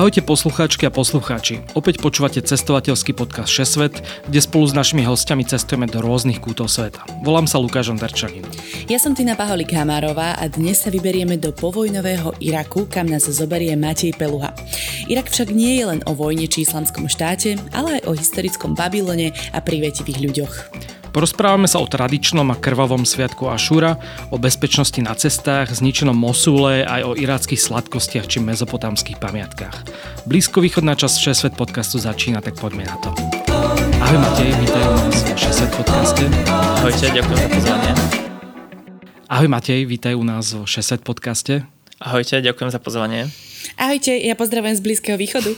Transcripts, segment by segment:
Ahojte poslucháčky a poslucháči. Opäť počúvate cestovateľský podcast Šesvet, kde spolu s našimi hostiami cestujeme do rôznych kútov sveta. Volám sa Lukáš Onderčanin. Ja som Tina Paholik Hamárová a dnes sa vyberieme do povojnového Iraku, kam nás zoberie Matej Peluha. Irak však nie je len o vojne či islamskom štáte, ale aj o historickom Babylone a prívetivých ľuďoch. Porozprávame sa o tradičnom a krvavom sviatku Ašúra, o bezpečnosti na cestách, zničenom Mosule, aj o iráckých sladkostiach či mezopotámskych pamiatkách. Blízkovýchodná časť 6 Svet podcastu začína, tak poďme na to. Ahoj Matej, vítaj u nás v 6 Svet podcaste. Ahojte, ďakujem za pozvanie. Ahoj Matej, vítaj u nás vo 6 Svet podcaste. Ahojte, ďakujem za pozvanie. Ahojte, ja pozdravujem z Blízkeho východu.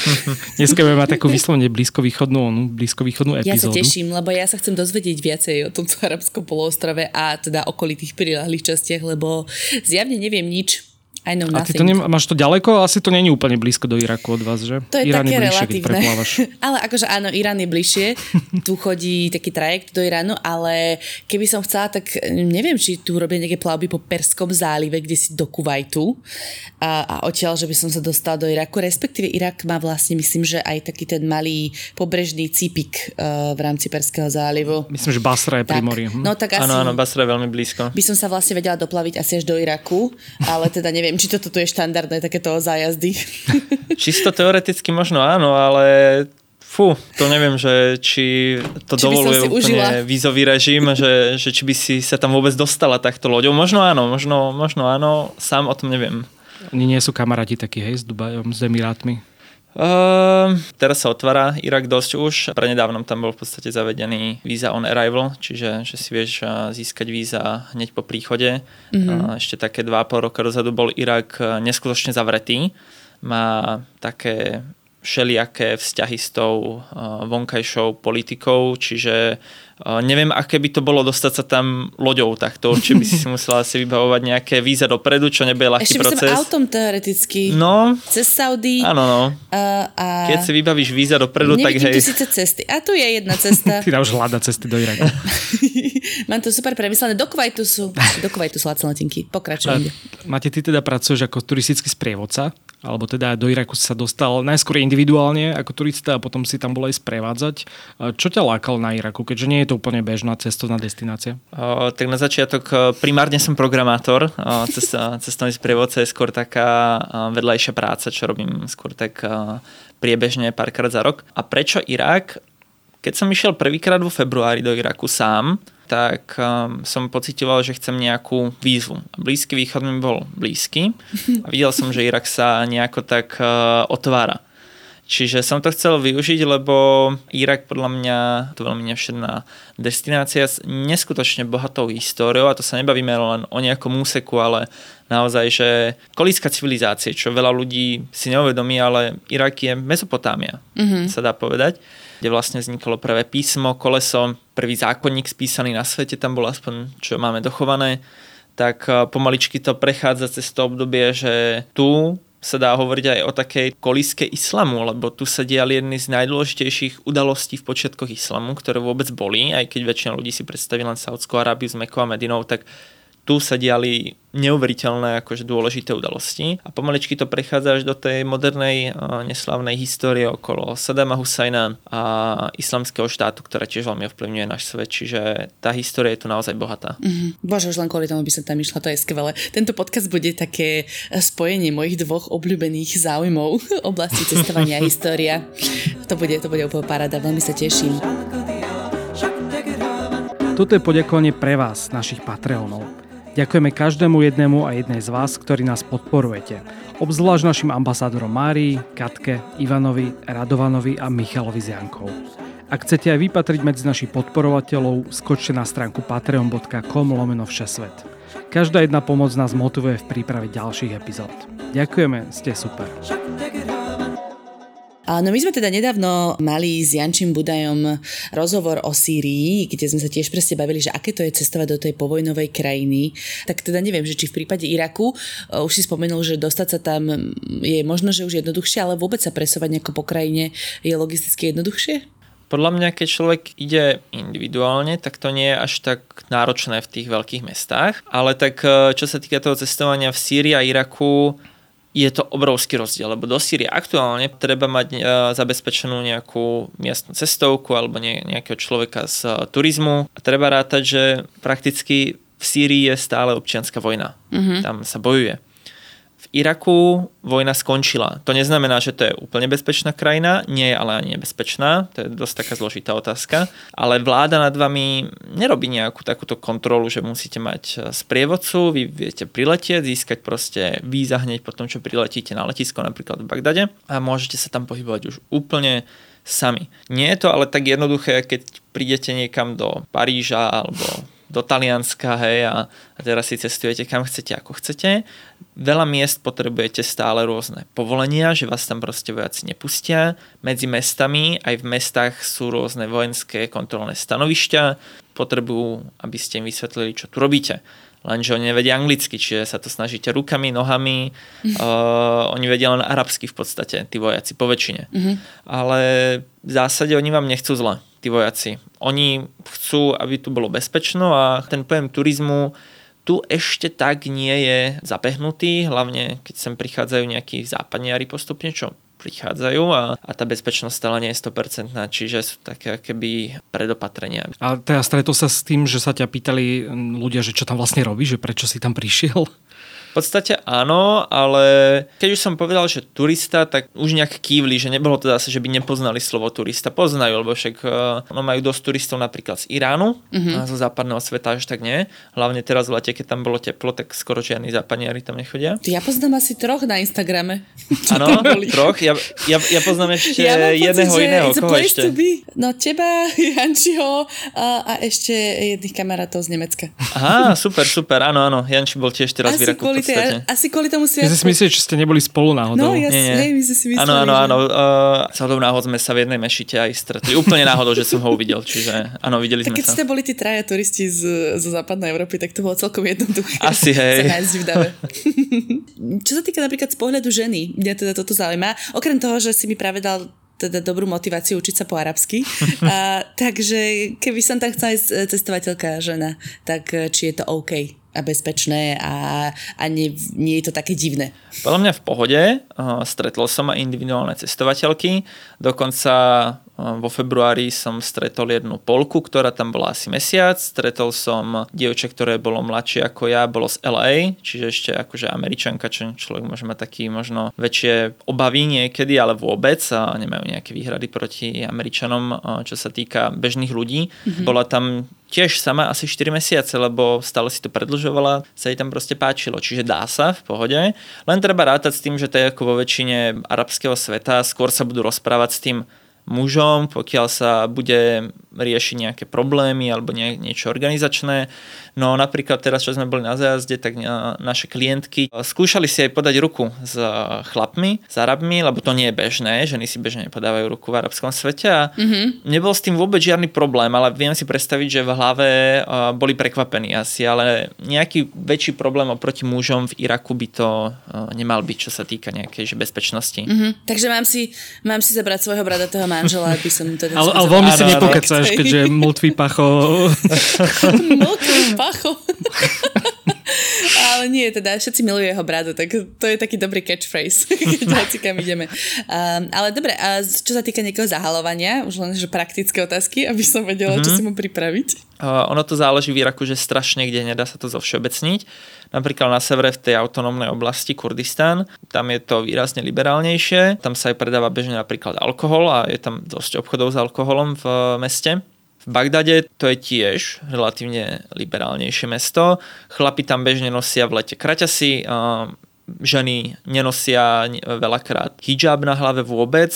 Dneska budeme mať takú vyslovene blízkovýchodnú, blízkovýchodnú epizódu. Ja sa teším, lebo ja sa chcem dozvedieť viacej o tomto arabskom poloostrove a teda okolitých prilahlých častiach, lebo zjavne neviem nič I know nothing. A ty to nem- máš to ďaleko? Asi to není úplne blízko do Iraku od vás, že? To je Irán také je bližšie, relatívne. ale akože áno, Irán je bližšie. tu chodí taký trajekt do Iránu, ale keby som chcela, tak neviem, či tu robia nejaké plavby po Perskom zálive, kde si do Kuwaitu a, a odtiaľ, že by som sa dostala do Iraku. Respektíve Irak má vlastne, myslím, že aj taký ten malý pobrežný cípik uh, v rámci Perského zálivu. Myslím, že Basra je pri mori. Hm. No tak asi... Áno, áno, Basra je veľmi blízko. By som sa vlastne vedela doplaviť asi až do Iraku, ale teda neviem, neviem, či toto tu je štandardné, takéto zájazdy. Čisto teoreticky možno áno, ale Fú, to neviem, že či to či dovoluje úplne užila. vízový režim, že, že či by si sa tam vôbec dostala takto loďou. Možno áno, možno, možno áno, sám o tom neviem. Oni nie sú kamaráti takí, hej, s Dubajom, s Emirátmi? Uh, teraz sa otvára Irak dosť už. Prednedávnom tam bol v podstate zavedený víza on arrival, čiže že si vieš získať víza hneď po príchode. Mm-hmm. Uh, ešte také 2,5 roka dozadu bol Irak neskutočne zavretý. Má také všelijaké vzťahy s tou vonkajšou politikou, čiže neviem, aké by to bolo dostať sa tam loďou takto, či by si si musela asi vybavovať nejaké víza dopredu, čo nebude ľahký Ešte proces. Ešte autom teoreticky. No. Cez Saudi. Áno, no. Uh, a... Keď si vybavíš víza dopredu, tak hej. tu síce cesty. A tu je jedna cesta. Ty už hľada cesty do Iraku. Mám to super premyslené. Do Kuwaitu sú, do Kuwaitu sú letenky. Pokračujem. Máte, ty teda pracuješ ako turistický sprievodca alebo teda do Iraku sa dostal najskôr individuálne ako turista a potom si tam bol aj sprevádzať. Čo ťa lákalo na Iraku, keďže nie je to úplne bežná cestovná destinácia? O, tak na začiatok primárne som programátor. O, cest, cestovný sprievodca je skôr taká vedľajšia práca, čo robím skôr tak priebežne párkrát za rok. A prečo Irak? Keď som išiel prvýkrát vo februári do Iraku sám, tak um, som pocitoval, že chcem nejakú výzvu. Blízky východ mi bol blízky a videl som, že Irak sa nejako tak uh, otvára. Čiže som to chcel využiť, lebo Irak podľa mňa to veľmi nevšedná destinácia s neskutočne bohatou históriou a to sa nebavíme len o nejakom úseku, ale naozaj, že kolíska civilizácie, čo veľa ľudí si neuvedomí, ale Irak je Mezopotámia, mm-hmm. sa dá povedať kde vlastne vzniklo prvé písmo, koleso, prvý zákonník spísaný na svete, tam bol aspoň, čo máme dochované, tak e, pomaličky to prechádza cez to obdobie, že tu sa dá hovoriť aj o takej kolíske islamu, lebo tu sa diali jedny z najdôležitejších udalostí v počiatkoch islamu, ktoré vôbec boli, aj keď väčšina ľudí si predstaví len Saudskú Arábiu s Mekou a Medinou, tak tu sa diali neuveriteľné akože dôležité udalosti a pomaličky to prechádza až do tej modernej neslavnej histórie okolo Sadama Husajna a islamského štátu, ktorá tiež veľmi ovplyvňuje náš svet, čiže tá história je tu naozaj bohatá. Mm-hmm. Bože, už len kvôli tomu by som tam išla, to je skvelé. Tento podcast bude také spojenie mojich dvoch obľúbených záujmov oblasti cestovania a história. To bude, to bude úplne paráda, veľmi sa teším. Toto je poďakovanie pre vás, našich Patreonov. Ďakujeme každému jednému a jednej z vás, ktorí nás podporujete. Obzvlášť našim ambasádorom Márii, Katke, Ivanovi, Radovanovi a Michalovi z. Ak chcete aj vypatriť medzi našich podporovateľov, skočte na stránku patreon.com lomeno všesvet. Každá jedna pomoc nás motivuje v príprave ďalších epizód. Ďakujeme, ste super. No my sme teda nedávno mali s Jančím Budajom rozhovor o Sýrii, kde sme sa tiež presne bavili, že aké to je cestovať do tej povojnovej krajiny. Tak teda neviem, že či v prípade Iraku, už si spomenul, že dostať sa tam je možno, že už jednoduchšie, ale vôbec sa presovať nejako po krajine je logisticky jednoduchšie? Podľa mňa, keď človek ide individuálne, tak to nie je až tak náročné v tých veľkých mestách. Ale tak e, čo sa týka toho cestovania v Sýrii a Iraku, je to obrovský rozdiel, lebo do Sýrie aktuálne treba mať e, zabezpečenú nejakú miestnu cestovku alebo nie, nejakého človeka z e, turizmu a treba rátať, že prakticky v Sýrii je stále občianská vojna. Mm-hmm. Tam sa bojuje. Iraku vojna skončila. To neznamená, že to je úplne bezpečná krajina, nie je ale ani nebezpečná, to je dosť taká zložitá otázka, ale vláda nad vami nerobí nejakú takúto kontrolu, že musíte mať e, sprievodcu, vy viete priletieť, získať proste víza hneď po tom, čo priletíte na letisko napríklad v Bagdade a môžete sa tam pohybovať už úplne sami. Nie je to ale tak jednoduché, keď prídete niekam do Paríža alebo do Talianska, hej, a, a teraz si cestujete kam chcete, ako chcete. Veľa miest potrebujete stále rôzne povolenia, že vás tam proste vojaci nepustia. Medzi mestami, aj v mestách sú rôzne vojenské kontrolné stanovišťa. Potrebujú, aby ste im vysvetlili, čo tu robíte lenže oni nevedia anglicky, čiže sa to snažíte rukami, nohami. Mm. Uh, oni vedia len arabsky v podstate, tí vojaci, po väčšine. Mm-hmm. Ale v zásade oni vám nechcú zle tí vojaci. Oni chcú, aby tu bolo bezpečno a ten pojem turizmu tu ešte tak nie je zapehnutý, hlavne keď sem prichádzajú nejakí západniari postupne, čo prichádzajú a, a tá bezpečnosť stále nie je 100%, čiže sú také keby predopatrenia. A teda stretol sa s tým, že sa ťa pýtali ľudia, že čo tam vlastne robíš, že prečo si tam prišiel? V podstate áno, ale keď už som povedal, že turista, tak už nejak kývli, že nebolo to zase, že by nepoznali slovo turista. Poznajú, lebo však uh, no, majú dosť turistov napríklad z Iránu, mm-hmm. a zo západného sveta až tak nie. Hlavne teraz v lete, keď tam bolo teplo, tak skoro žiadni západniari tam nechodia. Ja poznám asi troch na Instagrame. Áno, troch. Ja, ja, ja poznám ešte ja jedného pocit, iného. Koho ešte? No teba, Jančiho a, a ešte jedných kamarátov z Nemecka. Aha, super, super. Áno, áno. Janči bol tiež teraz asi Iraku podstate. Asi kvôli tomu si... Ja si myslíte, že ste neboli spolu náhodou. No jasne, nie, nie. my si mysleli, Áno, áno, áno. Uh, celou náhod sme sa v jednej mešite aj stretli. Úplne náhodou, že som ho uvidel. Čiže áno, videli tak sme keď sa. ste boli tí traja turisti z, zo západnej Európy, tak to bolo celkom jednoduché. Asi, hej. Čo sa týka napríklad z pohľadu ženy, mňa teda toto zaujíma. Okrem toho, že si mi práve dal teda dobrú motiváciu učiť sa po arabsky. a, takže keby som tam chcela ísť e, cestovateľka žena, tak e, či je to OK? A bezpečné a, a nie, nie je to také divné. Podľa mňa v pohode. Stretol som aj individuálne cestovateľky. Dokonca vo februári som stretol jednu polku, ktorá tam bola asi mesiac. Stretol som dievča, ktoré bolo mladšie ako ja, bolo z LA, čiže ešte akože američanka, čo človek môže mať taký možno väčšie obavy niekedy, ale vôbec a nemajú nejaké výhrady proti Američanom, čo sa týka bežných ľudí. Mm-hmm. Bola tam tiež sama asi 4 mesiace, lebo stále si to predlžovala, sa jej tam proste páčilo. Čiže dá sa v pohode. Len treba rátať s tým, že to je ako vo väčšine arabského sveta, skôr sa budú rozprávať s tým mužom, pokiaľ sa bude riešiť nejaké problémy alebo nie, niečo organizačné. No napríklad teraz, čo sme boli na zájazde, tak naše klientky skúšali si aj podať ruku s chlapmi, s Arabmi, lebo to nie je bežné, ženy si bežne podávajú ruku v arabskom svete a mm-hmm. nebol s tým vôbec žiadny problém, ale viem si predstaviť, že v hlave boli prekvapení asi, ale nejaký väčší problém oproti mužom v Iraku by to nemal byť, čo sa týka nejakej že bezpečnosti. Mm-hmm. Takže mám si, mám si zabrať svojho bradatého manžela, aby som to... Ale, ale veľmi si nepokecáš, keďže mŕtvý pacho... mŕtvý pacho. Ale nie, teda všetci milujú jeho bradu, tak to je taký dobrý catchphrase, keď kam ideme. Um, ale dobre, a čo sa týka nejakého zahalovania, už len že praktické otázky, aby som vedela, mm-hmm. čo mhm. si mu pripraviť. Uh, ono to záleží v Iraku, že strašne kde nedá sa to zovšeobecniť. Napríklad na severe v tej autonómnej oblasti Kurdistan, tam je to výrazne liberálnejšie, tam sa aj predáva bežne napríklad alkohol a je tam dosť obchodov s alkoholom v meste. V Bagdade to je tiež relatívne liberálnejšie mesto. Chlapi tam bežne nosia v lete kraťasy, ženy nenosia veľakrát hijab na hlave vôbec,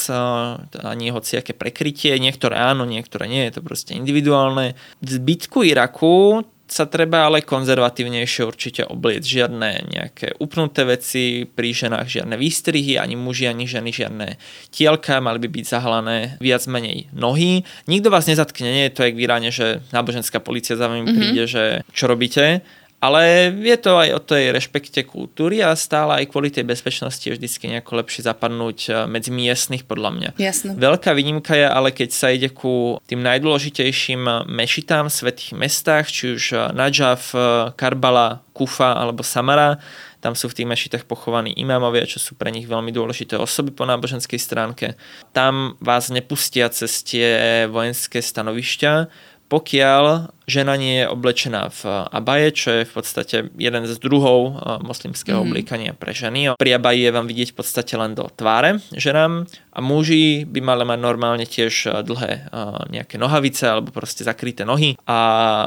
ani hociaké prekrytie, niektoré áno, niektoré nie, je to proste individuálne. V zbytku Iraku sa treba ale konzervatívnejšie určite obliec. Žiadne nejaké upnuté veci, pri ženách žiadne výstrihy, ani muži, ani ženy žiadne tielka, mali by byť zahalané viac menej nohy. Nikto vás nezatkne, nie je to jak v Iráne, že náboženská policia za vami mm-hmm. príde, že čo robíte. Ale je to aj o tej rešpekte kultúry a stále aj kvôli tej bezpečnosti je vždycky nejako lepšie zapadnúť eh, medzi miestnych podľa mňa. Jasne. Veľká výnimka je ale keď sa ide ku tým najdôležitejším mešitám v svetých mestách, či už eh, Najaf, eh, Karbala, Kufa alebo Samara, tam sú v tých mešitách pochovaní imámovia, čo sú pre nich veľmi dôležité osoby po náboženskej stránke. Tam vás nepustia cez tie vojenské stanovišťa, pokiaľ žena nie je oblečená v abaje, čo je v podstate jeden z druhov eh, moslimského mm-hmm. oblíkania pre ženy. Pri abaji je vám vidieť v podstate len do tváre ženám a muži by mali mať normálne tiež eh, dlhé eh, nejaké nohavice alebo proste zakryté nohy a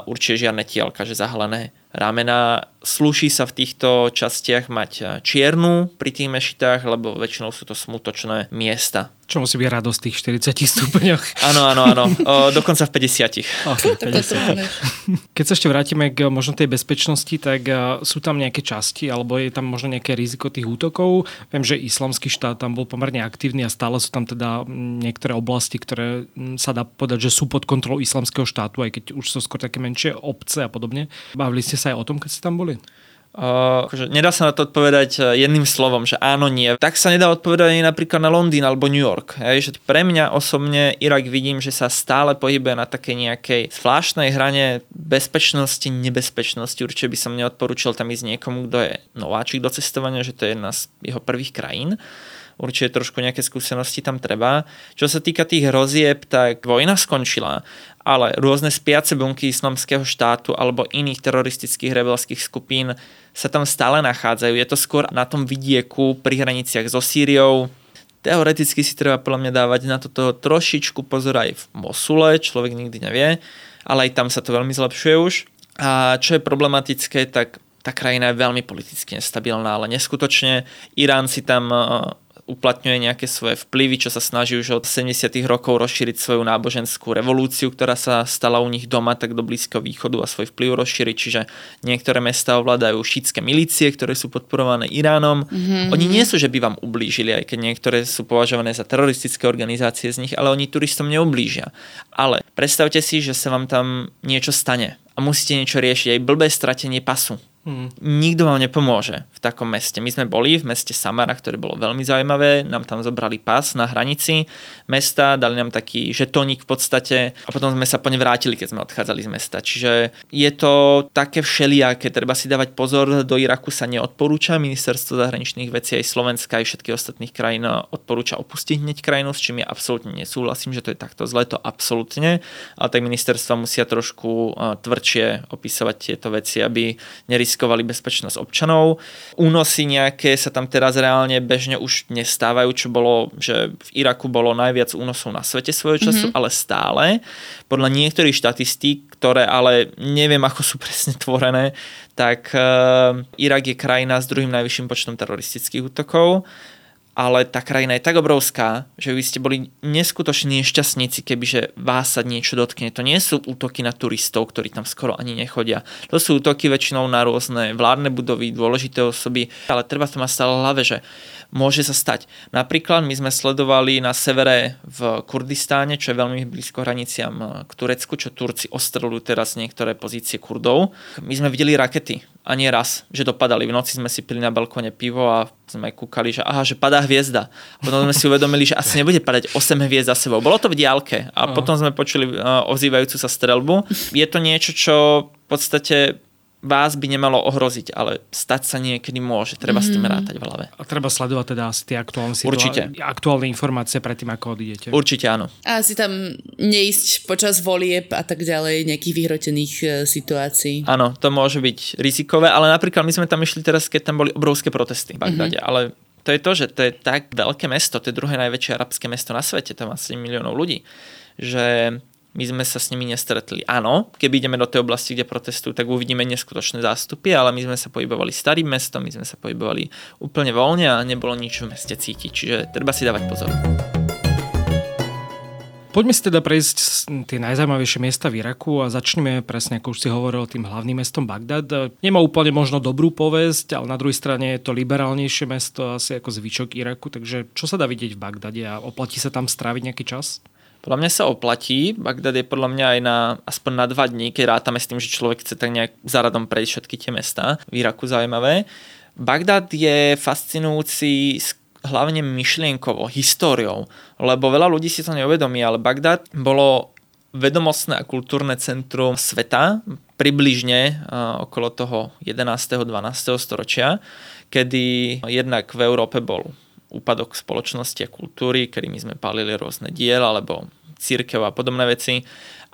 určite žiadne tielka, že zahalené ramena. Slúši sa v týchto častiach mať čiernu pri tých mešitách, lebo väčšinou sú to smutočné miesta. Čo musí byť radosť tých 40 stupňoch. Áno, áno, áno. O, dokonca v 50. Okay, 50. Keď sa ešte vrátime k možno tej bezpečnosti, tak sú tam nejaké časti, alebo je tam možno nejaké riziko tých útokov. Viem, že islamský štát tam bol pomerne aktívny a stále sú tam teda niektoré oblasti, ktoré sa dá povedať, že sú pod kontrolou islamského štátu, aj keď už sú skôr také menšie obce a podobne. Bavili ste sa aj o tom, keď ste tam boli? Uh, akože nedá sa na to odpovedať e, jedným slovom, že áno, nie. Tak sa nedá odpovedať ani napríklad na Londýn alebo New York. Hej, že pre mňa osobne Irak vidím, že sa stále pohybuje na takej nejakej zvláštnej hrane bezpečnosti, nebezpečnosti. Určite by som neodporúčal tam ísť niekomu, kto je nováčik do cestovania, že to je jedna z jeho prvých krajín určite trošku nejaké skúsenosti tam treba. Čo sa týka tých hrozieb, tak vojna skončila, ale rôzne spiace bunky islamského štátu alebo iných teroristických rebelských skupín sa tam stále nachádzajú. Je to skôr na tom vidieku pri hraniciach so Sýriou, Teoreticky si treba podľa mňa dávať na toto trošičku pozor aj v Mosule, človek nikdy nevie, ale aj tam sa to veľmi zlepšuje už. A čo je problematické, tak tá krajina je veľmi politicky nestabilná, ale neskutočne Irán si tam uplatňuje nejaké svoje vplyvy, čo sa snaží už od 70. rokov rozšíriť svoju náboženskú revolúciu, ktorá sa stala u nich doma tak do Blízkeho východu a svoj vplyv rozšíriť, čiže niektoré mesta ovládajú šítske milície, ktoré sú podporované Iránom. Mm-hmm. Oni nie sú, že by vám ublížili, aj keď niektoré sú považované za teroristické organizácie z nich, ale oni turistom neublížia. Ale predstavte si, že sa vám tam niečo stane a musíte niečo riešiť, aj blbé stratenie pasu Hmm. Nikto vám nepomôže v takom meste. My sme boli v meste Samara, ktoré bolo veľmi zaujímavé. Nám tam zobrali pas na hranici mesta, dali nám taký žetónik v podstate a potom sme sa po ne vrátili, keď sme odchádzali z mesta. Čiže je to také všelijaké, treba si dávať pozor. Do Iraku sa neodporúča. Ministerstvo zahraničných vecí aj Slovenska aj všetkých ostatných krajín odporúča opustiť hneď krajinu, s čím ja absolútne nesúhlasím, že to je takto zle, to absolútne. Ale tak ministerstva musia trošku tvrdšie opisovať tieto veci, aby neris riskovali bezpečnosť občanov. Únosy nejaké sa tam teraz reálne bežne už nestávajú, čo bolo, že v Iraku bolo najviac únosov na svete svojho času, mm-hmm. ale stále. Podľa niektorých štatistík, ktoré ale neviem, ako sú presne tvorené, tak uh, Irak je krajina s druhým najvyšším počtom teroristických útokov ale tá krajina je tak obrovská, že vy ste boli neskutoční nešťastníci, kebyže vás sa niečo dotkne. To nie sú útoky na turistov, ktorí tam skoro ani nechodia. To sú útoky väčšinou na rôzne vládne budovy, dôležité osoby, ale treba to mať stále hlave, že môže sa stať. Napríklad my sme sledovali na severe v Kurdistáne, čo je veľmi blízko hraniciam k Turecku, čo Turci ostrelujú teraz niektoré pozície Kurdov. My sme videli rakety a nie raz, že dopadali. V noci sme si pili na balkóne pivo a sme kúkali, že aha, že padá hviezda. Potom sme si uvedomili, že asi nebude padať 8 hviezd za sebou. Bolo to v diálke a potom sme počuli uh, ozývajúcu sa strelbu. Je to niečo, čo v podstate vás by nemalo ohroziť, ale stať sa niekedy môže. Treba mm. s tým mhm. rátať v hlave. A treba sledovať teda tie aktuálne, Určite. aktuálne informácie pred tým, ako odídete. Určite áno. A si tam neísť počas volieb a tak ďalej, nejakých vyhrotených e, situácií. Áno, to môže byť rizikové, ale napríklad my sme tam išli teraz, keď tam boli obrovské protesty v Bagdade, mm-hmm. ale to je to, že to je tak veľké mesto, to je druhé najväčšie arabské mesto na svete, tam má 7 miliónov ľudí, že my sme sa s nimi nestretli. Áno, keby ideme do tej oblasti, kde protestujú, tak uvidíme neskutočné zástupy, ale my sme sa pohybovali starým mestom, my sme sa pohybovali úplne voľne a nebolo nič v meste cítiť, čiže treba si dávať pozor. Poďme si teda prejsť tie najzaujímavejšie miesta v Iraku a začneme presne, ako už si hovoril, tým hlavným mestom Bagdad. Nemá úplne možno dobrú povesť, ale na druhej strane je to liberálnejšie mesto asi ako zvyčok Iraku, takže čo sa dá vidieť v Bagdade a oplatí sa tam stráviť nejaký čas? Podľa mňa sa oplatí. Bagdad je podľa mňa aj na aspoň na dva dní, keď rátame s tým, že človek chce tak nejak zaradom prejsť všetky tie mesta. V Iraku zaujímavé. Bagdad je fascinujúci hlavne myšlienkovo, históriou, lebo veľa ľudí si to neuvedomí, ale Bagdad bolo vedomostné a kultúrne centrum sveta, približne okolo toho 11. 12. storočia, kedy jednak v Európe bol úpadok spoločnosti a kultúry, kedy my sme palili rôzne diel alebo církev a podobné veci.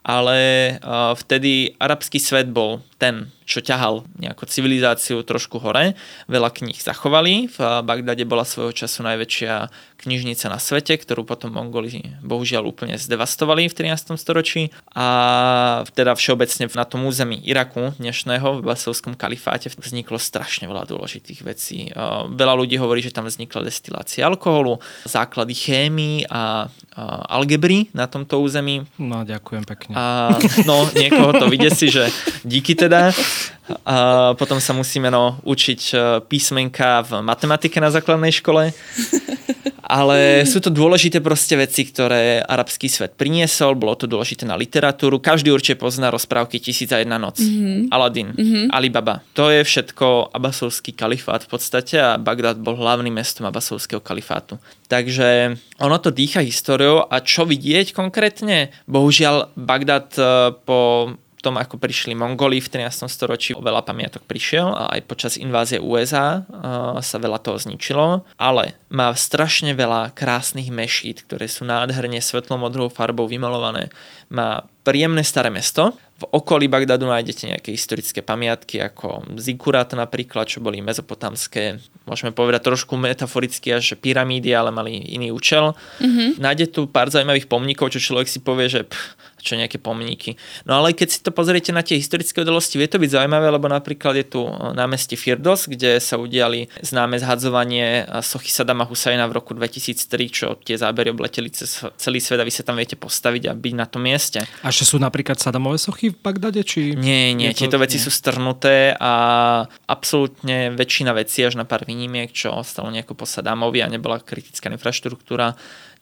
Ale vtedy arabský svet bol ten, čo ťahal nejakú civilizáciu trošku hore. Veľa kníh zachovali. V Bagdade bola svojho času najväčšia knižnica na svete, ktorú potom Mongoli bohužiaľ úplne zdevastovali v 13. storočí. A teda všeobecne na tom území Iraku dnešného v Basovskom kalifáte vzniklo strašne veľa dôležitých vecí. Veľa ľudí hovorí, že tam vznikla destilácia alkoholu, základy chémii a algebry na tomto území. No, ďakujem pekne. A, no, niekoho to si, že díky teda. A potom sa musíme no, učiť e, písmenka v matematike na základnej škole. Ale sú to dôležité proste veci, ktoré arabský svet priniesol, bolo to dôležité na literatúru. Každý určite pozná rozprávky Tisíc a jedna noc. Mm-hmm. Aladin, mm-hmm. Alibaba. To je všetko abasovský kalifát v podstate a Bagdad bol hlavným mestom abasovského kalifátu. Takže ono to dýcha históriou a čo vidieť konkrétne? Bohužiaľ Bagdad e, po tom, ako prišli Mongoli v 13. storočí, veľa pamiatok prišiel a aj počas invázie USA uh, sa veľa toho zničilo, ale má strašne veľa krásnych mešít, ktoré sú nádherne svetlomodrou farbou vymalované. Má príjemné staré mesto. V okolí Bagdadu nájdete nejaké historické pamiatky ako Zikurat napríklad, čo boli mezopotamské, môžeme povedať trošku metaforicky až pyramídy, ale mali iný účel. Mm-hmm. Nájde tu pár zaujímavých pomníkov, čo človek si povie, že pff, čo nejaké pomníky. No ale keď si to pozriete na tie historické udalosti, vie to byť zaujímavé, lebo napríklad je tu námestie Firdos, kde sa udiali známe zhadzovanie sochy Sadama Husajna v roku 2003, čo tie zábery obleteli cez celý svet a vy sa tam viete postaviť a byť na tom mieste. A že sú napríklad Sadamové sochy v Bagdade? Či... Nie, nie, to... tieto veci nie. sú strnuté a absolútne väčšina vecí, až na pár výnimiek, čo ostalo nejako po Sadamovi a nebola kritická infraštruktúra,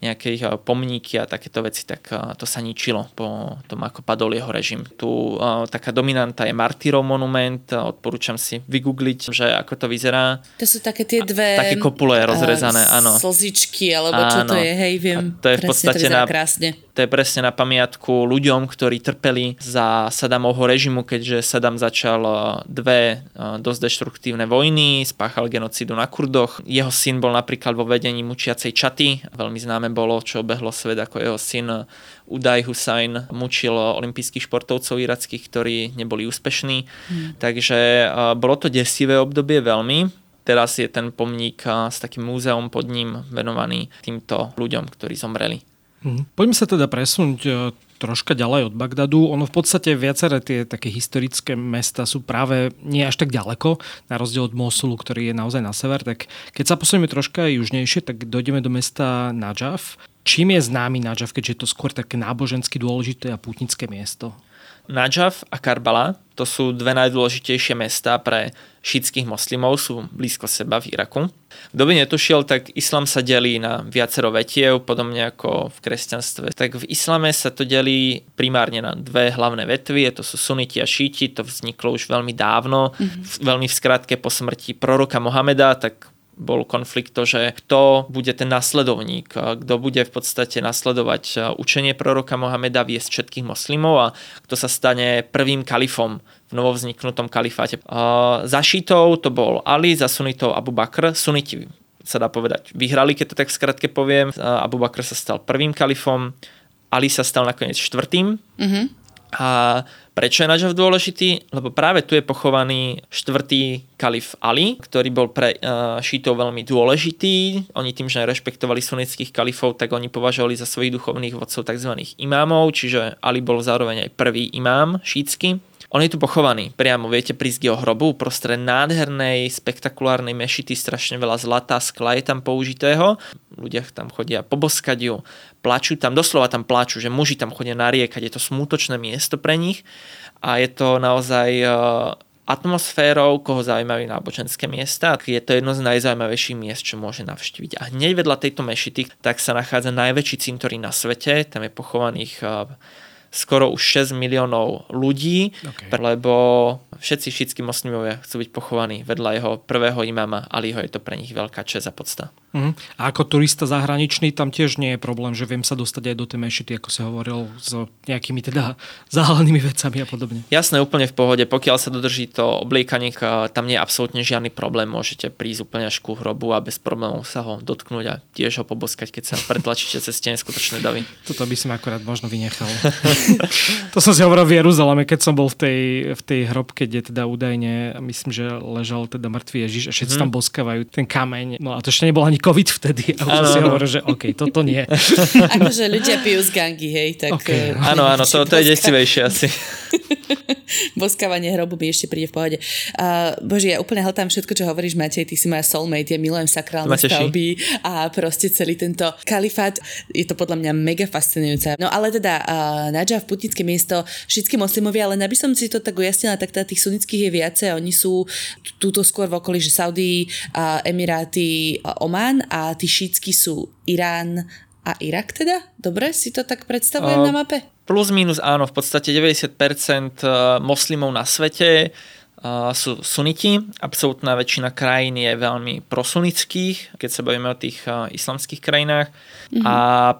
nejaké eh, pomníky a takéto veci, tak eh, to sa ničilo po tom, ako padol jeho režim. Tu uh, taká dominanta je Martyrov monument, odporúčam si vygoogliť, že ako to vyzerá. To sú také tie dve... Také kopule rozrezané, áno. Slzičky, alebo áno. čo to je, hej, viem. A to je v podstate to na, krásne. To je presne na pamiatku ľuďom, ktorí trpeli za Sadamovho režimu, keďže Sadam začal dve dosť deštruktívne vojny, spáchal genocidu na Kurdoch. Jeho syn bol napríklad vo vedení mučiacej čaty, veľmi známe bolo, čo obehlo svet ako jeho syn Udaj Hussein mučil olympijských športovcov irackých, ktorí neboli úspešní. Hmm. Takže bolo to desivé obdobie veľmi. Teraz je ten pomník s takým múzeom pod ním venovaný týmto ľuďom, ktorí zomreli. Hmm. Poďme sa teda presunúť e, troška ďalej od Bagdadu. Ono v podstate viaceré tie také historické mesta sú práve nie až tak ďaleko, na rozdiel od Mosulu, ktorý je naozaj na sever. Tak keď sa posunieme troška južnejšie, tak dojdeme do mesta Najaf. Čím je známy Najaf, keďže je to skôr také nábožensky dôležité a pútnické miesto? Najaf a Karbala, to sú dve najdôležitejšie mesta pre šítskych moslimov, sú blízko seba v Iraku. Kto by netušiel, tak islam sa delí na viacero vetiev, podobne ako v kresťanstve. Tak v islame sa to delí primárne na dve hlavné vetvy, to sú suniti a šíti, to vzniklo už veľmi dávno, mm-hmm. veľmi v skratke po smrti proroka Mohameda, tak bol konflikt to, že kto bude ten nasledovník, kto bude v podstate nasledovať učenie proroka Mohameda, viesť všetkých moslimov a kto sa stane prvým kalifom v novovzniknutom kalifáte. Za šítov to bol Ali, za sunitov Abu Bakr. Suniti sa dá povedať vyhrali, keď to tak v skratke poviem. Abu Bakr sa stal prvým kalifom, Ali sa stal nakoniec štvrtým. Mm-hmm. A Prečo je Najaf dôležitý? Lebo práve tu je pochovaný štvrtý kalif Ali, ktorý bol pre uh, šítov veľmi dôležitý. Oni tým, že rešpektovali sunnických kalifov, tak oni považovali za svojich duchovných vodcov tzv. imámov, čiže Ali bol zároveň aj prvý imám šítsky. On je tu pochovaný, priamo viete prísť k jeho hrobu, prostred nádhernej, spektakulárnej mešity, strašne veľa zlata, skla je tam použitého. Ľudia tam chodia poboskať ju, plačú tam, doslova tam plačú, že muži tam chodia nariekať, je to smútočné miesto pre nich a je to naozaj e, atmosférou, koho zaujímajú náboženské miesta. Je to jedno z najzaujímavejších miest, čo môže navštíviť. A hneď vedľa tejto mešity tak sa nachádza najväčší cintorín na svete. Tam je pochovaných e, skoro už 6 miliónov ľudí, okay. lebo všetci šítski moslimovia chcú byť pochovaní vedľa jeho prvého imama Aliho. Je to pre nich veľká čest a podsta. Uh-huh. A ako turista zahraničný tam tiež nie je problém, že viem sa dostať aj do tej mešity, ako si hovoril, s nejakými teda záhľadnými vecami a podobne. Jasné, úplne v pohode. Pokiaľ sa dodrží to obliekanie, tam nie je absolútne žiadny problém. Môžete prísť úplne až ku hrobu a bez problémov sa ho dotknúť a tiež ho poboskať, keď sa pretlačíte cez tie neskutočné davy. Toto by som akorát možno vynechal. to som si hovoril v Jeruzaleme, keď som bol v tej, v tej hrobke, kde teda údajne, myslím, že ležal teda mŕtvý Ježiš a všetci hmm. tam boskávajú ten kameň. No a to ešte nebol ani COVID vtedy. A už si hovoril, že OK, toto nie. akože ľudia pijú z gangy, hej. Tak, okay. Eh, áno, áno, to, to je desivejšie asi. Boskávanie hrobu mi ešte príde v pohode. Uh, bože, ja úplne hltám všetko, čo hovoríš, Matej, ty si moja soulmate, ja milujem sakrálne stavby a proste celý tento kalifát, je to podľa mňa mega fascinujúce. No ale teda uh, Najaf, putnické miesto, všetky moslimovia, ale aby som si to tak ujasnila, tak teda tých sunnických je viacej, oni sú túto skôr v okolí, že Saudi, uh, Emiráty, uh, Oman a tí šítsky sú Irán a Irak teda? Dobre si to tak predstavujem uh, na mape? Plus minus áno, v podstate 90% moslimov na svete sú suniti. Absolutná väčšina krajín je veľmi prosunických, keď sa bavíme o tých islamských krajinách. Mm-hmm. A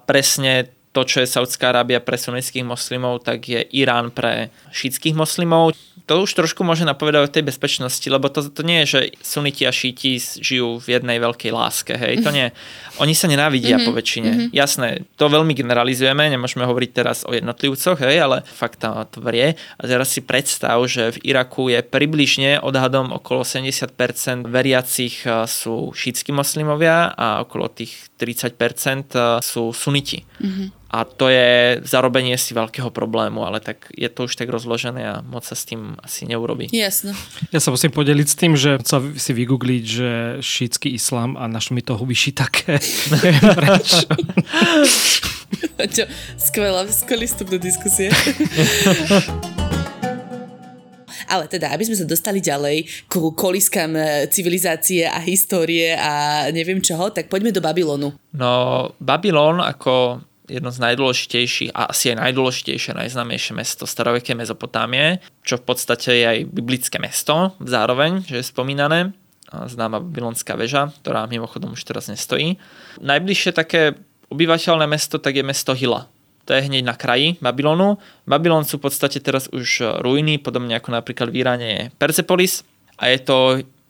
presne to, čo je Saudská Arábia pre sunnických moslimov, tak je Irán pre šítskych moslimov. To už trošku môže napovedať o tej bezpečnosti, lebo to, to nie je, že suniti a šíti žijú v jednej veľkej láske, hej, to nie. Oni sa nenávidia mm-hmm. po väčšine. Mm-hmm. Jasné, to veľmi generalizujeme, nemôžeme hovoriť teraz o jednotlivcoch, hej, ale fakt to vrie. A teraz si predstav, že v Iraku je približne odhadom okolo 70% veriacich sú šítski moslimovia a okolo tých 30% sú suniti. Mm-hmm a to je zarobenie si veľkého problému, ale tak je to už tak rozložené a moc sa s tým asi neurobí. Jasno. Ja sa musím podeliť s tým, že sa si vygoogliť, že šítsky islám a našlo mi to hubiši také. Skvelá, skvelý vstup do diskusie. Ale teda, aby sme sa dostali ďalej ku koliskám e, civilizácie a histórie a neviem čoho, tak poďme do Babylonu. No, Babylon ako jedno z najdôležitejších a asi aj najdôležitejšie, najznámejšie mesto starovekej Mezopotámie, čo v podstate je aj biblické mesto zároveň, že je spomínané, známa babylonská väža, ktorá mimochodom už teraz nestojí. Najbližšie také obyvateľné mesto tak je mesto Hila. To je hneď na kraji Babylonu. Babylon sú v podstate teraz už ruiny, podobne ako napríklad v Iráne je Persepolis a je to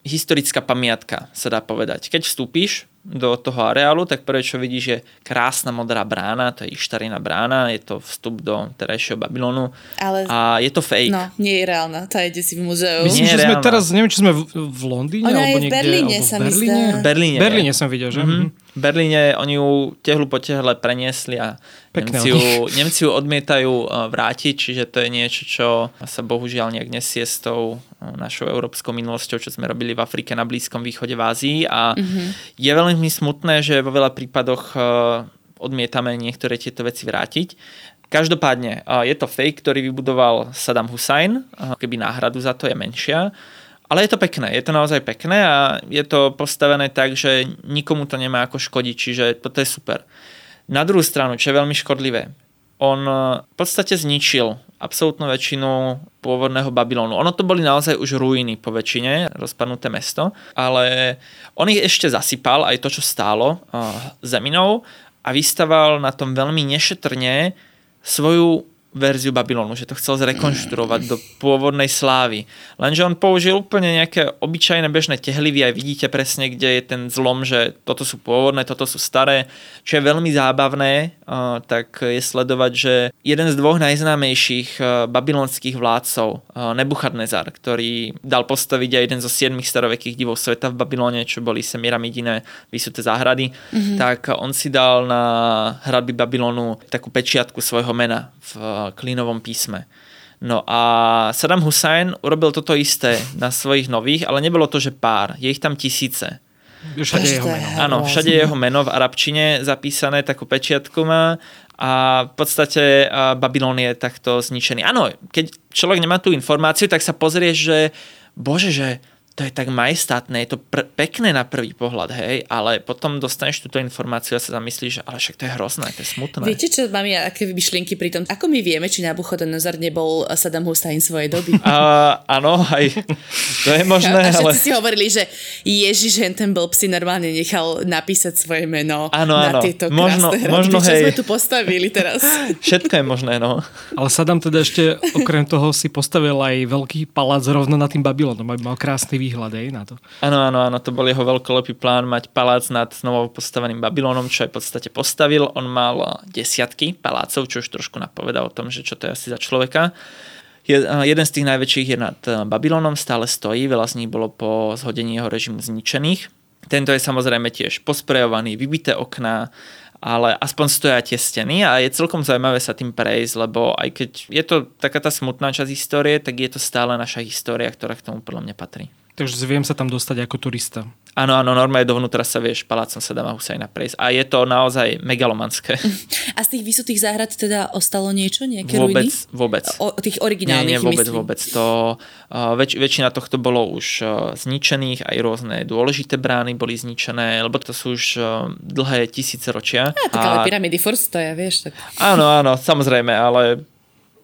historická pamiatka, sa dá povedať. Keď vstúpiš do toho areálu, tak prvé, čo vidíš, je krásna modrá brána, to je Ištarina brána, je to vstup do terajšieho Babylonu Ale... a je to fake. No, nie je reálna, tá je si v muzeu. Myslím, že sme teraz, neviem, či sme v, v Londýne, Ona alebo je v Berlíne, alebo sa v Berlíne? V Berlíne. Berlíne som videl, že? Mm-hmm. Berlíne oni ju tehlu po tehle preniesli a Nemci ju, Nemci ju odmietajú uh, vrátiť, čiže to je niečo, čo sa bohužiaľ nejak nesie s tou uh, našou európskou minulosťou, čo sme robili v Afrike, na Blízkom východe, v Ázii a mm-hmm. je veľmi smutné, že vo veľa prípadoch uh, odmietame niektoré tieto veci vrátiť. Každopádne je to fake, ktorý vybudoval Saddam Hussein, keby náhradu za to je menšia. Ale je to pekné, je to naozaj pekné a je to postavené tak, že nikomu to nemá ako škodiť, čiže toto je super. Na druhú stranu, čo je veľmi škodlivé, on e, v podstate zničil absolútnu väčšinu pôvodného Babylonu. Ono to boli naozaj už ruiny po väčšine, rozpadnuté mesto, ale on ich ešte zasypal, aj to, čo stálo, uh, zeminou a vystaval na tom veľmi nešetrne svoju verziu Babylonu, že to chcel zrekonštruovať do pôvodnej slávy. Lenže on použil úplne nejaké obyčajné bežné tehlivy, aj vidíte presne, kde je ten zlom, že toto sú pôvodné, toto sú staré. Čo je veľmi zábavné, tak je sledovať, že jeden z dvoch najznámejších babylonských vládcov, Nebuchadnezar, ktorý dal postaviť aj jeden zo siedmých starovekých divov sveta v Babylone, čo boli Semiramidine vysuté záhrady, mm-hmm. tak on si dal na hradby Babylonu takú pečiatku svojho mena v klínovom písme. No a Saddam Hussein urobil toto isté na svojich nových, ale nebolo to, že pár. Je ich tam tisíce. Všade jeho meno. Áno, všade je jeho meno v arabčine zapísané, takú pečiatku má a v podstate Babylon je takto zničený. Áno, keď človek nemá tú informáciu, tak sa pozrie, že bože, že to je tak majestátne, je to pr- pekné na prvý pohľad, hej, ale potom dostaneš túto informáciu a sa zamyslíš, že ale však to je hrozné, to je smutné. Viete, čo mám ja, aké myšlienky pri tom? Ako my vieme, či Nabuchodonozor nebol Saddam Hussein svojej doby? Uh, áno, aj to je možné, a, a ale... si hovorili, že Ježiš, ten bol si normálne nechal napísať svoje meno áno, na áno. tieto možno, krásne možno, čo hej. sme tu postavili teraz. Všetko je možné, no. Ale Saddam teda ešte okrem toho si postavil aj veľký palác rovno nad tým Babylonom, aby mal krásny výhľad aj na to. Áno, áno, áno, to bol jeho veľkolepý plán mať palác nad znovu postaveným Babylónom, čo aj v podstate postavil. On mal desiatky palácov, čo už trošku napoveda o tom, že čo to je asi za človeka. Jeden z tých najväčších je nad Babylónom, stále stojí, veľa z nich bolo po zhodení jeho režimu zničených. Tento je samozrejme tiež posprejovaný, vybité okná, ale aspoň stoja tie steny a je celkom zaujímavé sa tým prejsť, lebo aj keď je to taká tá smutná časť histórie, tak je to stále naša história, ktorá k tomu podľa mňa patrí. Takže viem sa tam dostať ako turista. Áno, áno, normálne dovnútra sa vieš palácom Sadama Husajna prejsť. A je to naozaj megalomanské. A z tých vysutých záhrad teda ostalo niečo? Nejaké vôbec, ruiny? Vôbec. O, tých originálnych Nie, nie, vôbec, myslím. vôbec. To, uh, väč, väčšina tohto bolo už uh, zničených, aj rôzne dôležité brány boli zničené, lebo to sú už uh, dlhé tisíce ročia. A, tak ale pyramidy furt stoja, vieš. Tak... Áno, áno, samozrejme, ale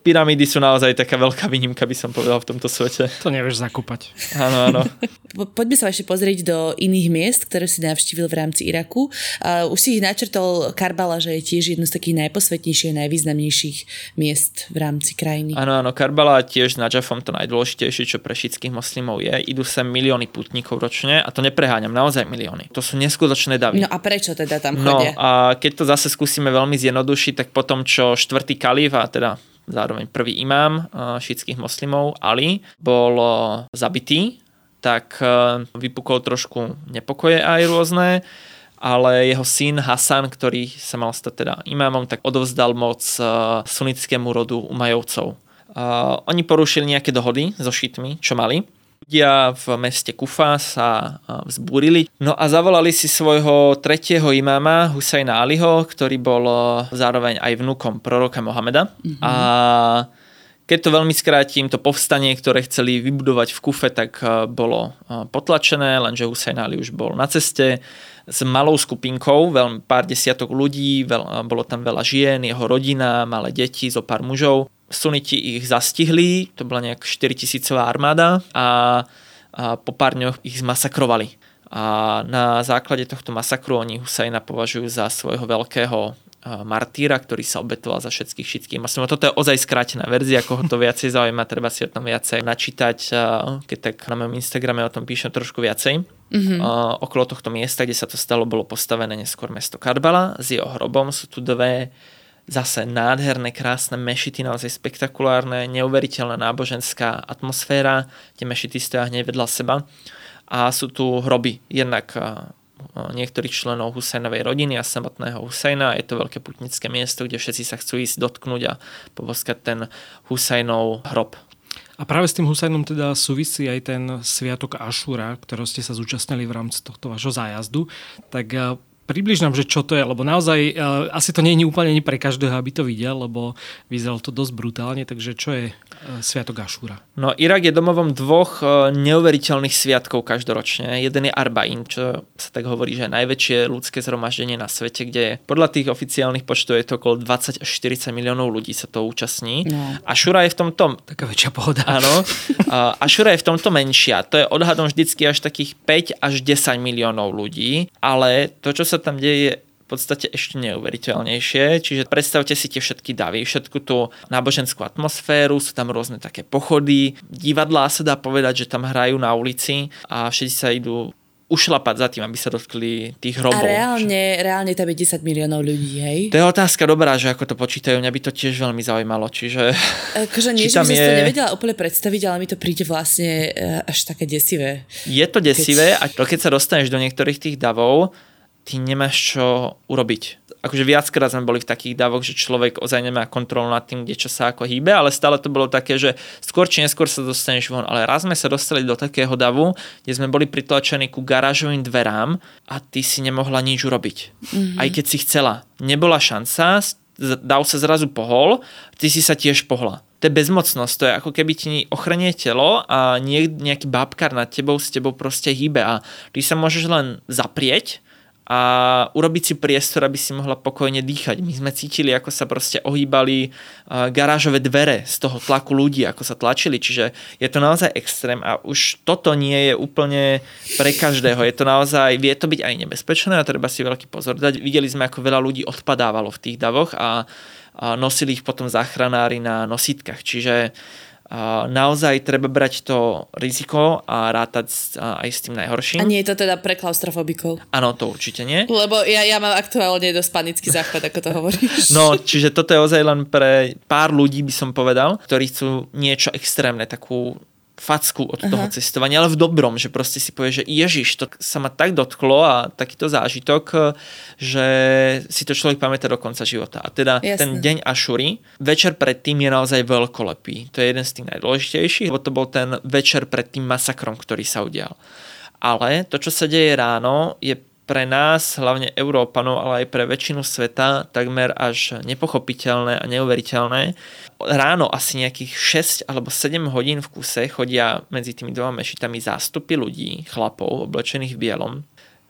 pyramídy sú naozaj taká veľká výnimka, by som povedal, v tomto svete. To nevieš zakúpať. Áno, áno. Po, poďme sa ešte pozrieť do iných miest, ktoré si navštívil v rámci Iraku. Uh, už si ich načrtol Karbala, že je tiež jedno z takých najposvetnejších, najvýznamnejších miest v rámci krajiny. Áno, áno, Karbala tiež s Najafom to najdôležitejšie, čo pre všetkých moslimov je. Idú sem milióny putníkov ročne a to nepreháňam, naozaj milióny. To sú neskutočné davy. No a prečo teda tam No chodia? a keď to zase skúsime veľmi zjednodušiť, tak potom, čo štvrtý kalif, a teda zároveň prvý imám šítskych moslimov, Ali, bol zabitý, tak vypukol trošku nepokoje aj rôzne, ale jeho syn Hasan, ktorý sa mal stať teda imámom, tak odovzdal moc sunnickému rodu Umajovcov. Oni porušili nejaké dohody so šítmi, čo mali, ľudia v meste Kufa sa vzbúrili. No a zavolali si svojho tretieho imáma Husajna Aliho, ktorý bol zároveň aj vnúkom proroka Mohameda. Mm-hmm. A keď to veľmi skrátim, to povstanie, ktoré chceli vybudovať v Kufe, tak bolo potlačené, lenže Husajn Ali už bol na ceste s malou skupinkou, veľmi pár desiatok ľudí, veľ, bolo tam veľa žien, jeho rodina, malé deti, zo pár mužov. Suniti ich zastihli, to bola nejak 4000 armáda a, a po pár dňoch ich zmasakrovali. A na základe tohto masakru oni Husajna považujú za svojho veľkého martýra, ktorý sa obetoval za všetkých všetkých maslimov. Toto je ozaj skrátená verzia, koho to viacej zaujíma, treba si o tom viacej načítať, keď tak na mojom Instagrame o tom píšem trošku viacej. Mm-hmm. Okolo tohto miesta, kde sa to stalo, bolo postavené neskôr mesto Karbala. S jeho hrobom sú tu dve zase nádherné, krásne mešity, naozaj spektakulárne, neuveriteľná náboženská atmosféra. Tie mešity stoja hneď vedľa seba. A sú tu hroby, jednak niektorých členov Husajnovej rodiny a samotného Husajna. Je to veľké putnické miesto, kde všetci sa chcú ísť dotknúť a poboskať ten Husajnov hrob. A práve s tým Husajnom teda súvisí aj ten sviatok Ašura, ktorého ste sa zúčastnili v rámci tohto vášho zájazdu. Tak približ nám, že čo to je, lebo naozaj uh, asi to nie je úplne nie pre každého, aby to videl, lebo vyzeralo to dosť brutálne, takže čo je uh, Sviatok Ašúra? No Irak je domovom dvoch uh, neuveriteľných sviatkov každoročne. Jeden je Arbain, čo sa tak hovorí, že je najväčšie ľudské zhromaždenie na svete, kde podľa tých oficiálnych počtov je to okolo 20 až 40 miliónov ľudí sa to účastní. No. Ašura je v tomto... Taká väčšia pohoda. Áno. Uh, Ašura je v tomto menšia. To je odhadom vždycky až takých 5 až 10 miliónov ľudí, ale to, čo sa tam deje je v podstate ešte neuveriteľnejšie. Čiže predstavte si tie všetky davy, všetku tú náboženskú atmosféru, sú tam rôzne také pochody, divadlá sa dá povedať, že tam hrajú na ulici a všetci sa idú ušlapať za tým, aby sa dotkli tých hrobov. A reálne, reálne tam je 10 miliónov ľudí, hej? To je otázka dobrá, že ako to počítajú. Mňa by to tiež veľmi zaujímalo. Čiže, akože nie, že by som je... to nevedela úplne predstaviť, ale mi to príde vlastne až také desivé. Je to desivé keď... a to, keď sa dostaneš do niektorých tých davov, ty nemáš čo urobiť akože viackrát sme boli v takých davoch, že človek ozaj nemá kontrolu nad tým, kde čo sa ako hýbe, ale stále to bolo také, že skôr či neskôr sa dostaneš von. Ale raz sme sa dostali do takého davu, kde sme boli pritlačení ku garážovým dverám a ty si nemohla nič urobiť. Mm-hmm. Aj keď si chcela. Nebola šanca, dav sa zrazu pohol, ty si sa tiež pohla to je bezmocnosť, to je ako keby ti ochranie telo a nejaký bábkar nad tebou s tebou proste hýbe a ty sa môžeš len zaprieť a urobiť si priestor, aby si mohla pokojne dýchať. My sme cítili, ako sa proste ohýbali garážové dvere z toho tlaku ľudí, ako sa tlačili, čiže je to naozaj extrém a už toto nie je úplne pre každého. Je to naozaj, vie to byť aj nebezpečné a treba si veľký pozor dať. Videli sme, ako veľa ľudí odpadávalo v tých davoch a, nosili ich potom záchranári na nosítkach. Čiže naozaj treba brať to riziko a rátať aj s tým najhorším. A nie je to teda pre klaustrofobikov? Áno, to určite nie. Lebo ja, ja mám aktuálne dosť panický záchvat, ako to hovoríš. No, čiže toto je ozaj len pre pár ľudí, by som povedal, ktorí chcú niečo extrémne, takú facku od toho Aha. cestovania, ale v dobrom, že proste si povie, že Ježiš, to sa ma tak dotklo a takýto zážitok, že si to človek pamätá do konca života. A teda Jasne. ten deň Ašury, večer predtým je naozaj veľkolepý. To je jeden z tých najdôležitejších, lebo to bol ten večer pred tým masakrom, ktorý sa udial. Ale to, čo sa deje ráno, je pre nás, hlavne Európanov, ale aj pre väčšinu sveta takmer až nepochopiteľné a neuveriteľné. Ráno asi nejakých 6 alebo 7 hodín v kuse chodia medzi tými dvoma mešitami zástupy ľudí, chlapov, oblečených v bielom.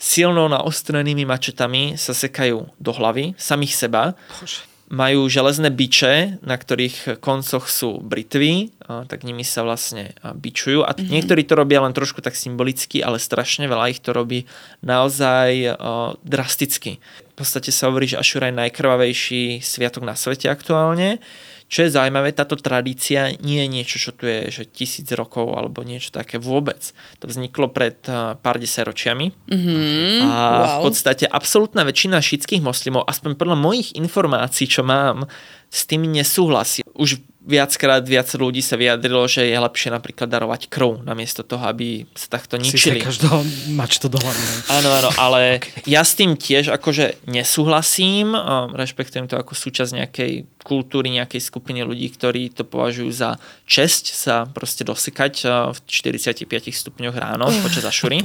Silno naostrenými mačetami sa sekajú do hlavy, samých seba. Bože majú železné biče, na ktorých koncoch sú britvy, tak nimi sa vlastne bičujú. A mm-hmm. niektorí to robia len trošku tak symbolicky, ale strašne veľa ich to robí naozaj drasticky. V podstate sa hovorí, že Ašura je najkrvavejší sviatok na svete aktuálne. Čo je zaujímavé, táto tradícia nie je niečo, čo tu je že tisíc rokov alebo niečo také vôbec. To vzniklo pred pár desaťročiami mm-hmm, a wow. v podstate absolútna väčšina šítskych moslimov, aspoň podľa mojich informácií, čo mám, s tým nesúhlasí. Už viackrát viac ľudí sa vyjadrilo, že je lepšie napríklad darovať krv, namiesto toho, aby sa takto ničili. Si každého mač to do hlavy. Áno, áno, ale okay. ja s tým tiež akože nesúhlasím, rešpektujem to ako súčasť nejakej kultúry, nejakej skupiny ľudí, ktorí to považujú za česť sa proste dosekať v 45 stupňoch ráno uh, počas ašury.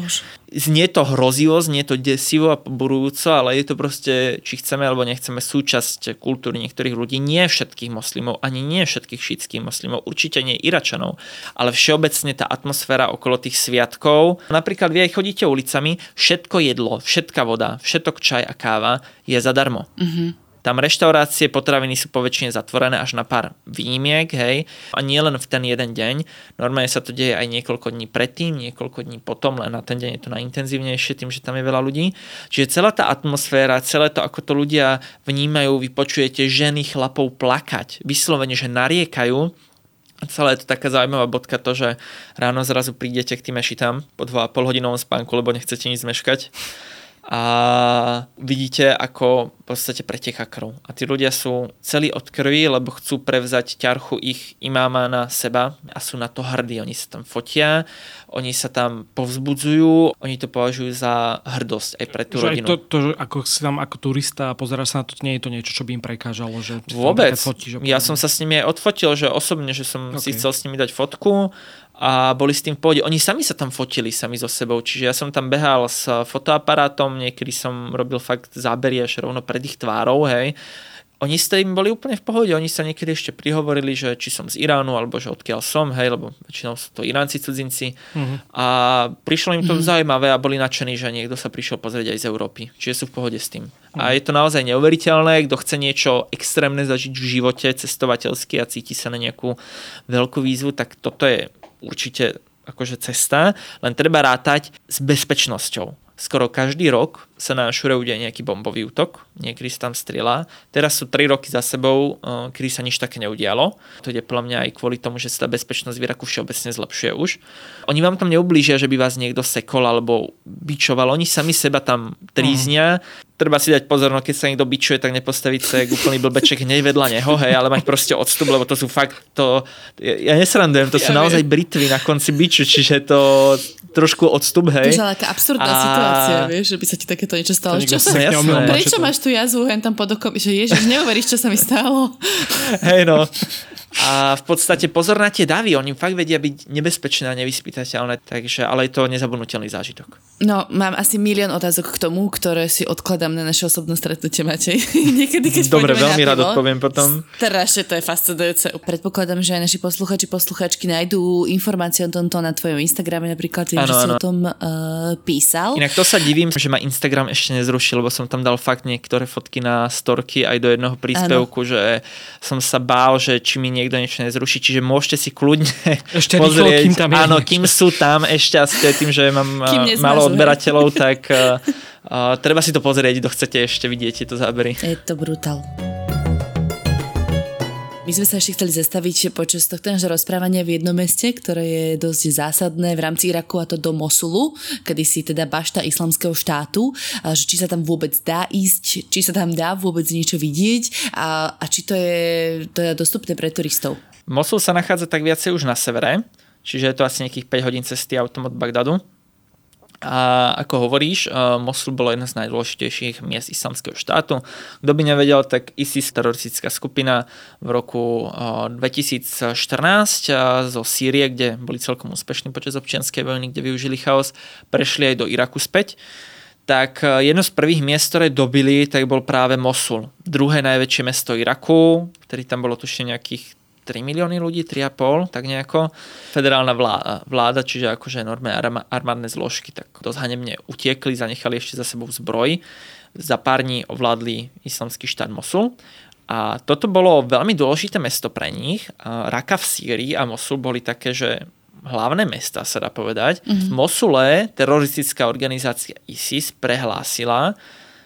Znie to hrozivo, znie to desivo a poburujúco, ale je to proste, či chceme alebo nechceme, súčasť kultúry niektorých ľudí, nie všetkých moslimov, ani nie všetkých všetkých šítských moslimov, určite nie Iračanov, ale všeobecne tá atmosféra okolo tých sviatkov. Napríklad vy aj chodíte ulicami, všetko jedlo, všetka voda, všetok čaj a káva je zadarmo. Mm-hmm tam reštaurácie, potraviny sú poväčšine zatvorené až na pár výnimiek, hej. A nie len v ten jeden deň. Normálne sa to deje aj niekoľko dní predtým, niekoľko dní potom, len na ten deň je to najintenzívnejšie tým, že tam je veľa ľudí. Čiže celá tá atmosféra, celé to, ako to ľudia vnímajú, vy počujete ženy chlapov plakať, vyslovene, že nariekajú, celé je to taká zaujímavá bodka to, že ráno zrazu prídete k tým mešitám po 2,5 hodinovom spánku, lebo nechcete nič zmeškať a vidíte, ako v podstate preteká krv. A tí ľudia sú celí od krvi, lebo chcú prevzať ťarchu ich imáma na seba a sú na to hrdí. Oni sa tam fotia, oni sa tam povzbudzujú, oni to považujú za hrdosť aj pre tú že rodinu. Aj to, to, že ako si tam ako turista pozeráš sa na to, nie je to niečo, čo by im prekážalo? Že Vôbec. Fotí, že ja som sa s nimi aj odfotil, že osobne, že som okay. si chcel s nimi dať fotku a boli s tým v pohode. Oni sami sa tam fotili sami so sebou, čiže ja som tam behal s fotoaparátom, niekedy som robil fakt zábery až rovno pred ich tvárou, hej. Oni s tým boli úplne v pohode, oni sa niekedy ešte prihovorili, že či som z Iránu, alebo že odkiaľ som, hej, lebo väčšinou sú to Iránci cudzinci. Uh-huh. A prišlo im to uh-huh. zaujímavé a boli nadšení, že niekto sa prišiel pozrieť aj z Európy. Čiže sú v pohode s tým. Uh-huh. A je to naozaj neuveriteľné, kto chce niečo extrémne zažiť v živote, cestovateľsky a cíti sa na nejakú veľkú výzvu, tak toto je určite akože cesta, len treba rátať s bezpečnosťou. Skoro každý rok sa na Šure udeje nejaký bombový útok, niekedy sa tam strieľa. Teraz sú 3 roky za sebou, eh, kedy sa nič také neudialo. To je podľa mňa aj kvôli tomu, že sa tá bezpečnosť v Iraku všeobecne zlepšuje už. Oni vám tam neublížia, že by vás niekto sekol alebo bičoval. Oni sami seba tam tríznia. Mm treba si dať pozor, no keď sa niekto bičuje, tak nepostaviť sa jak úplný blbeček hneď vedľa neho, hej, ale mať proste odstup, lebo to sú fakt, to, ja, ja nesrandujem, to ja sú viem. naozaj britvy na konci biču, čiže to trošku odstup, hej. To je aká absurdná a... situácia, vieš, že by sa ti také takéto niečo stalo. To Čo sa, neomýl, prečo máš tú jazvu hen tam pod okom? Že ježiš, neuveríš, čo sa mi stalo. Hej no. A v podstate pozor na tie davy, oni fakt vedia byť nebezpečné a nevyspytateľné, takže, ale je to nezabudnutelný zážitok. No, mám asi milión otázok k tomu, ktoré si odkladám na naše osobné stretnutie, Matej. Niekedy, keď Dobre, veľmi rád odpoviem potom. Strašne to je fascinujúce. Predpokladám, že aj naši posluchači, posluchačky nájdú informácie o tomto na tvojom Instagrame napríklad, tým, Áno, že si áno. o tom uh, písal. Inak to sa divím, že ma Instagram ešte nezrušil, lebo som tam dal fakt niektoré fotky na storky aj do jednoho príspevku, že som sa bál, že či mi niekto niečo nezruší, čiže môžete si kľudne Ešte rýchlo, pozrieť. kým tam je áno, niečo. kým sú tam ešte je tým, že mám nezmažu, málo odberateľov, tak uh, treba si to pozrieť, kto chcete ešte vidieť tieto zábery. Je to brutál. My sme sa ešte chceli zastaviť počas tohto nášho rozprávania v jednom meste, ktoré je dosť zásadné v rámci Iraku a to do Mosulu, kedy si teda bašta islamského štátu, že či sa tam vôbec dá ísť, či sa tam dá vôbec niečo vidieť a, a či to je teda dostupné pre turistov. Mosul sa nachádza tak viacej už na severe, čiže je to asi nejakých 5 hodín cesty autom od Bagdadu. A ako hovoríš, eh, Mosul bolo jedna z najdôležitejších miest islamského štátu. Kto by nevedel, tak ISIS, teroristická skupina v roku eh, 2014 eh, zo Sýrie, kde boli celkom úspešní počas občianskej vojny, kde využili chaos, prešli aj do Iraku späť tak eh, jedno z prvých miest, ktoré dobili, tak bol práve Mosul. Druhé najväčšie mesto Iraku, ktorý tam bolo tušne nejakých 3 milióny ľudí, 3,5, tak nejako. Federálna vláda, vláda čiže akože arma- armádne zložky, tak dosť hanebne utiekli, zanechali ešte za sebou zbroj. Za pár dní ovládli islamský štát Mosul. A toto bolo veľmi dôležité mesto pre nich. Raka v Sýrii a Mosul boli také, že hlavné mesta, sa dá povedať. Mm-hmm. V Mosule teroristická organizácia ISIS prehlásila,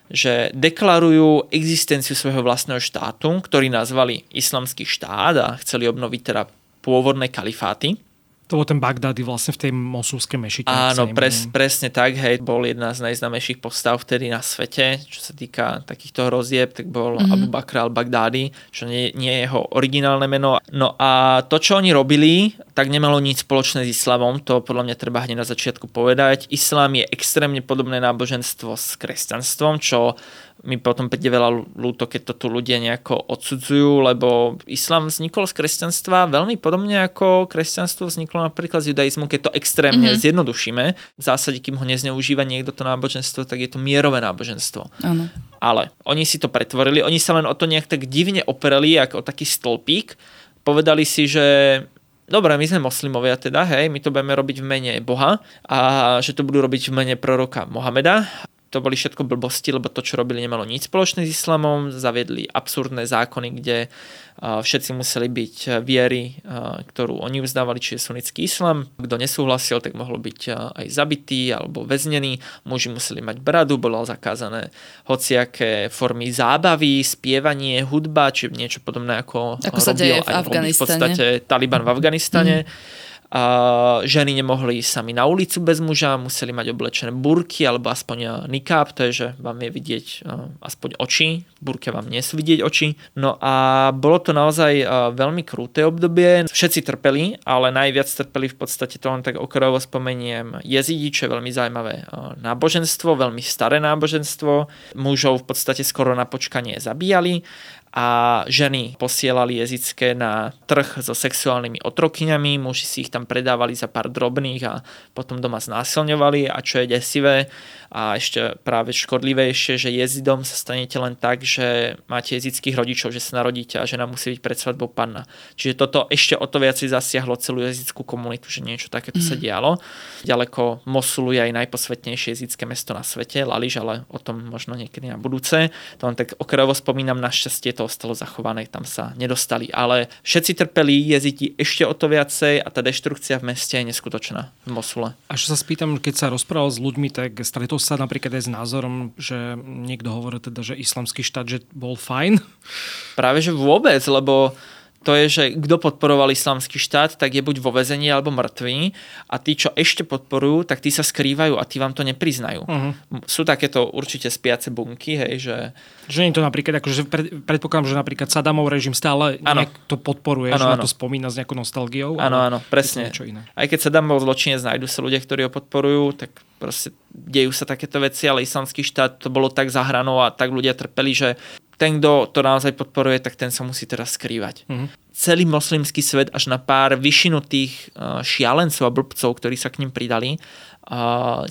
že deklarujú existenciu svojho vlastného štátu, ktorý nazvali islamský štát a chceli obnoviť teda pôvodné kalifáty. To bol ten Bagdady vlastne v tej mosulskej mešite. Áno, pres, presne tak, hej, bol jedna z najznámejších postav vtedy na svete, čo sa týka takýchto hrozieb, tak bol mm-hmm. Abu Bakr al-Baghdadi, čo nie, nie je jeho originálne meno. No a to, čo oni robili, tak nemalo nič spoločné s islamom, to podľa mňa treba hneď na začiatku povedať. Islám je extrémne podobné náboženstvo s kresťanstvom, čo mi potom príde veľa ľúto, keď to tu ľudia nejako odsudzujú, lebo islám vznikol z kresťanstva veľmi podobne ako kresťanstvo vzniklo napríklad z judaizmu, keď to extrémne mm-hmm. zjednodušíme. V zásade, kým ho nezneužíva niekto to náboženstvo, tak je to mierové náboženstvo. Áno. Ale oni si to pretvorili, oni sa len o to nejak tak divne opereli, ako o taký stĺpík. Povedali si, že dobre, my sme moslimovia teda, hej, my to budeme robiť v mene Boha a že to budú robiť v mene proroka Mohameda. To boli všetko blbosti, lebo to, čo robili, nemalo nič spoločné s islamom. Zaviedli absurdné zákony, kde uh, všetci museli byť viery, uh, ktorú oni uznávali, čiže sunnický islam. Kto nesúhlasil, tak mohol byť aj zabitý alebo väznený. Muži museli mať bradu, bolo zakázané hociaké formy zábavy, spievanie, hudba, či niečo podobné ako, Ako sa deje v aj v podstate Taliban v Afganistane. A ženy nemohli sami na ulicu bez muža, museli mať oblečené burky alebo aspoň nikáb, to je, že vám je vidieť uh, aspoň oči, burke vám nie sú vidieť oči. No a bolo to naozaj uh, veľmi krúte obdobie, všetci trpeli, ale najviac trpeli v podstate to len tak okrajovo spomeniem jezidi, čo je veľmi zaujímavé uh, náboženstvo, veľmi staré náboženstvo, mužov v podstate skoro na počkanie zabíjali a ženy posielali jezické na trh so sexuálnymi otrokyňami, muži si ich tam predávali za pár drobných a potom doma znásilňovali a čo je desivé a ešte práve škodlivejšie, že jezidom sa stanete len tak, že máte jezických rodičov, že sa narodíte a žena musí byť pred svadbou panna. Čiže toto ešte o to viac zasiahlo celú jezickú komunitu, že niečo takéto mm. sa dialo. Ďaleko Mosulu je aj najposvetnejšie jezické mesto na svete, Laliž, ale o tom možno niekedy na budúce. To len tak okrajovo spomínam, našťastie to ostalo zachované, tam sa nedostali. Ale všetci trpeli, jezidi ešte o to viacej a tá deštrukcia v meste je neskutočná v Mosule. A čo sa spýtam, keď sa rozprával s ľuďmi, tak stretol sa napríklad aj s názorom, že niekto hovoril teda, že islamský štát, že bol fajn. Práve že vôbec, lebo to je, že kto podporoval islamský štát, tak je buď vo vezení alebo mŕtvý a tí, čo ešte podporujú, tak tí sa skrývajú a tí vám to nepriznajú. Uh-huh. Sú takéto určite spiace bunky, hej, že... Že nie je to napríklad, akože pred, predpokladám, že napríklad Saddamov režim stále nejak to podporuje, Áno, že na áno. to spomína s nejakou nostalgiou. Áno, áno, presne. Aj keď Saddam bol zločinec, nájdu sa ľudia, ktorí ho podporujú, tak proste dejú sa takéto veci, ale islamský štát to bolo tak zahranou a tak ľudia trpeli, že ten, kto to naozaj podporuje, tak ten sa musí teraz skrývať. Mm-hmm. Celý moslimský svet až na pár vyšinutých šialencov a blbcov, ktorí sa k ním pridali,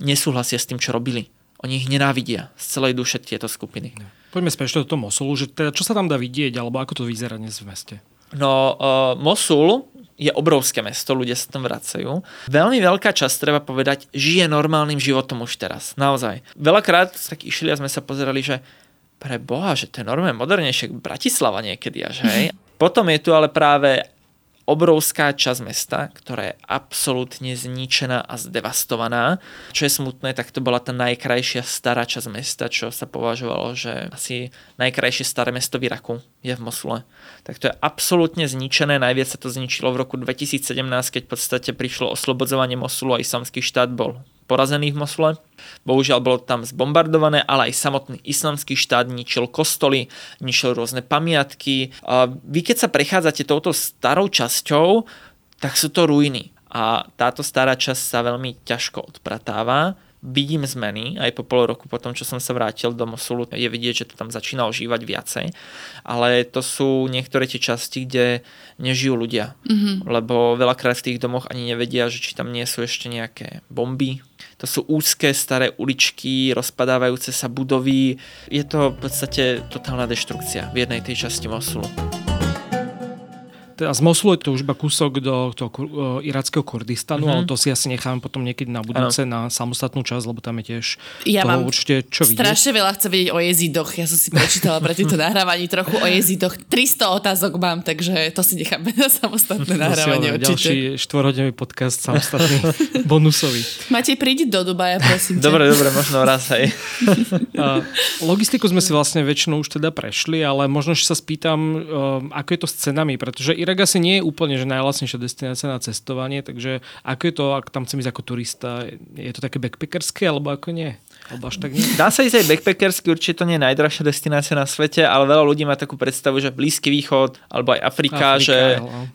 nesúhlasia s tým, čo robili. Oni ich nenávidia z celej duše tieto skupiny. Poďme späť do toho Mosulu, že teda, čo sa tam dá vidieť, alebo ako to vyzerá dnes v meste? No, uh, Mosul je obrovské mesto, ľudia sa tam vracajú. Veľmi veľká časť, treba povedať, žije normálnym životom už teraz. Naozaj. Veľakrát tak išli a sme sa pozerali, že pre Boha, že to je normálne modernejšie Bratislava niekedy až, hej. Potom je tu ale práve obrovská časť mesta, ktorá je absolútne zničená a zdevastovaná. Čo je smutné, tak to bola tá najkrajšia stará časť mesta, čo sa považovalo, že asi najkrajšie staré mesto v Iraku je v Mosule. Tak to je absolútne zničené, najviac sa to zničilo v roku 2017, keď v podstate prišlo oslobodzovanie Mosulu a islamský štát bol porazený v Mosule. Bohužiaľ bolo tam zbombardované, ale aj samotný islamský štát ničil kostoly, ničil rôzne pamiatky. Vy keď sa prechádzate touto starou časťou, tak sú to ruiny. A táto stará časť sa veľmi ťažko odpratáva vidím zmeny, aj po pol roku potom, čo som sa vrátil do Mosulu, je vidieť, že to tam začína ožívať viacej, ale to sú niektoré tie časti, kde nežijú ľudia, mm-hmm. lebo veľakrát v tých domoch ani nevedia, že či tam nie sú ešte nejaké bomby. To sú úzke staré uličky, rozpadávajúce sa budovy. Je to v podstate totálna deštrukcia v jednej tej časti Mosulu teda z Mosulu je to už iba kúsok do toho uh, irackého Kurdistanu, mm-hmm. ale to si asi necháme potom niekedy na budúce ano. na samostatnú časť, lebo tam je tiež ja toho mám určite čo vidieť. Strašne veľa chcem vedieť o jezidoch. Ja som si prečítala pre tieto nahrávaní trochu o jezidoch. 300 otázok mám, takže to si necháme na samostatné nahrávanie určite. Ďalší štvorhodňový podcast samostatný, bonusový. Máte prídi do Dubaja, prosím. Dobre, dobre, možno raz aj. logistiku sme si vlastne väčšinou už teda prešli, ale možno, že sa spýtam, uh, ako je to s cenami, pretože Irak asi nie je úplne že najlasnejšia destinácia na cestovanie, takže ako je to, ak tam chcem ísť ako turista, je to také backpackerské alebo ako nie? Alebo až tak nie? Dá sa ísť aj backpackersky, určite to nie je najdrahšia destinácia na svete, ale veľa ľudí má takú predstavu, že Blízky východ alebo aj Afrika, Afrika že,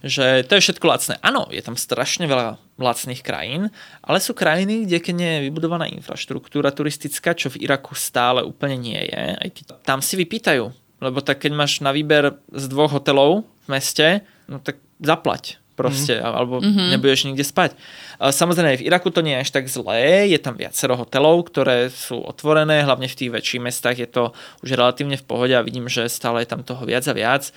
že to je všetko lacné. Áno, je tam strašne veľa lacných krajín, ale sú krajiny, kde keď nie je vybudovaná infraštruktúra turistická, čo v Iraku stále úplne nie je, aj tam si vypýtajú. Lebo tak keď máš na výber z dvoch hotelov v meste, no tak zaplať proste, mm. alebo mm-hmm. nebudeš nikde spať. Samozrejme, v Iraku to nie je až tak zlé, je tam viacero hotelov, ktoré sú otvorené, hlavne v tých väčších mestách je to už relatívne v pohode a vidím, že stále je tam toho viac a viac,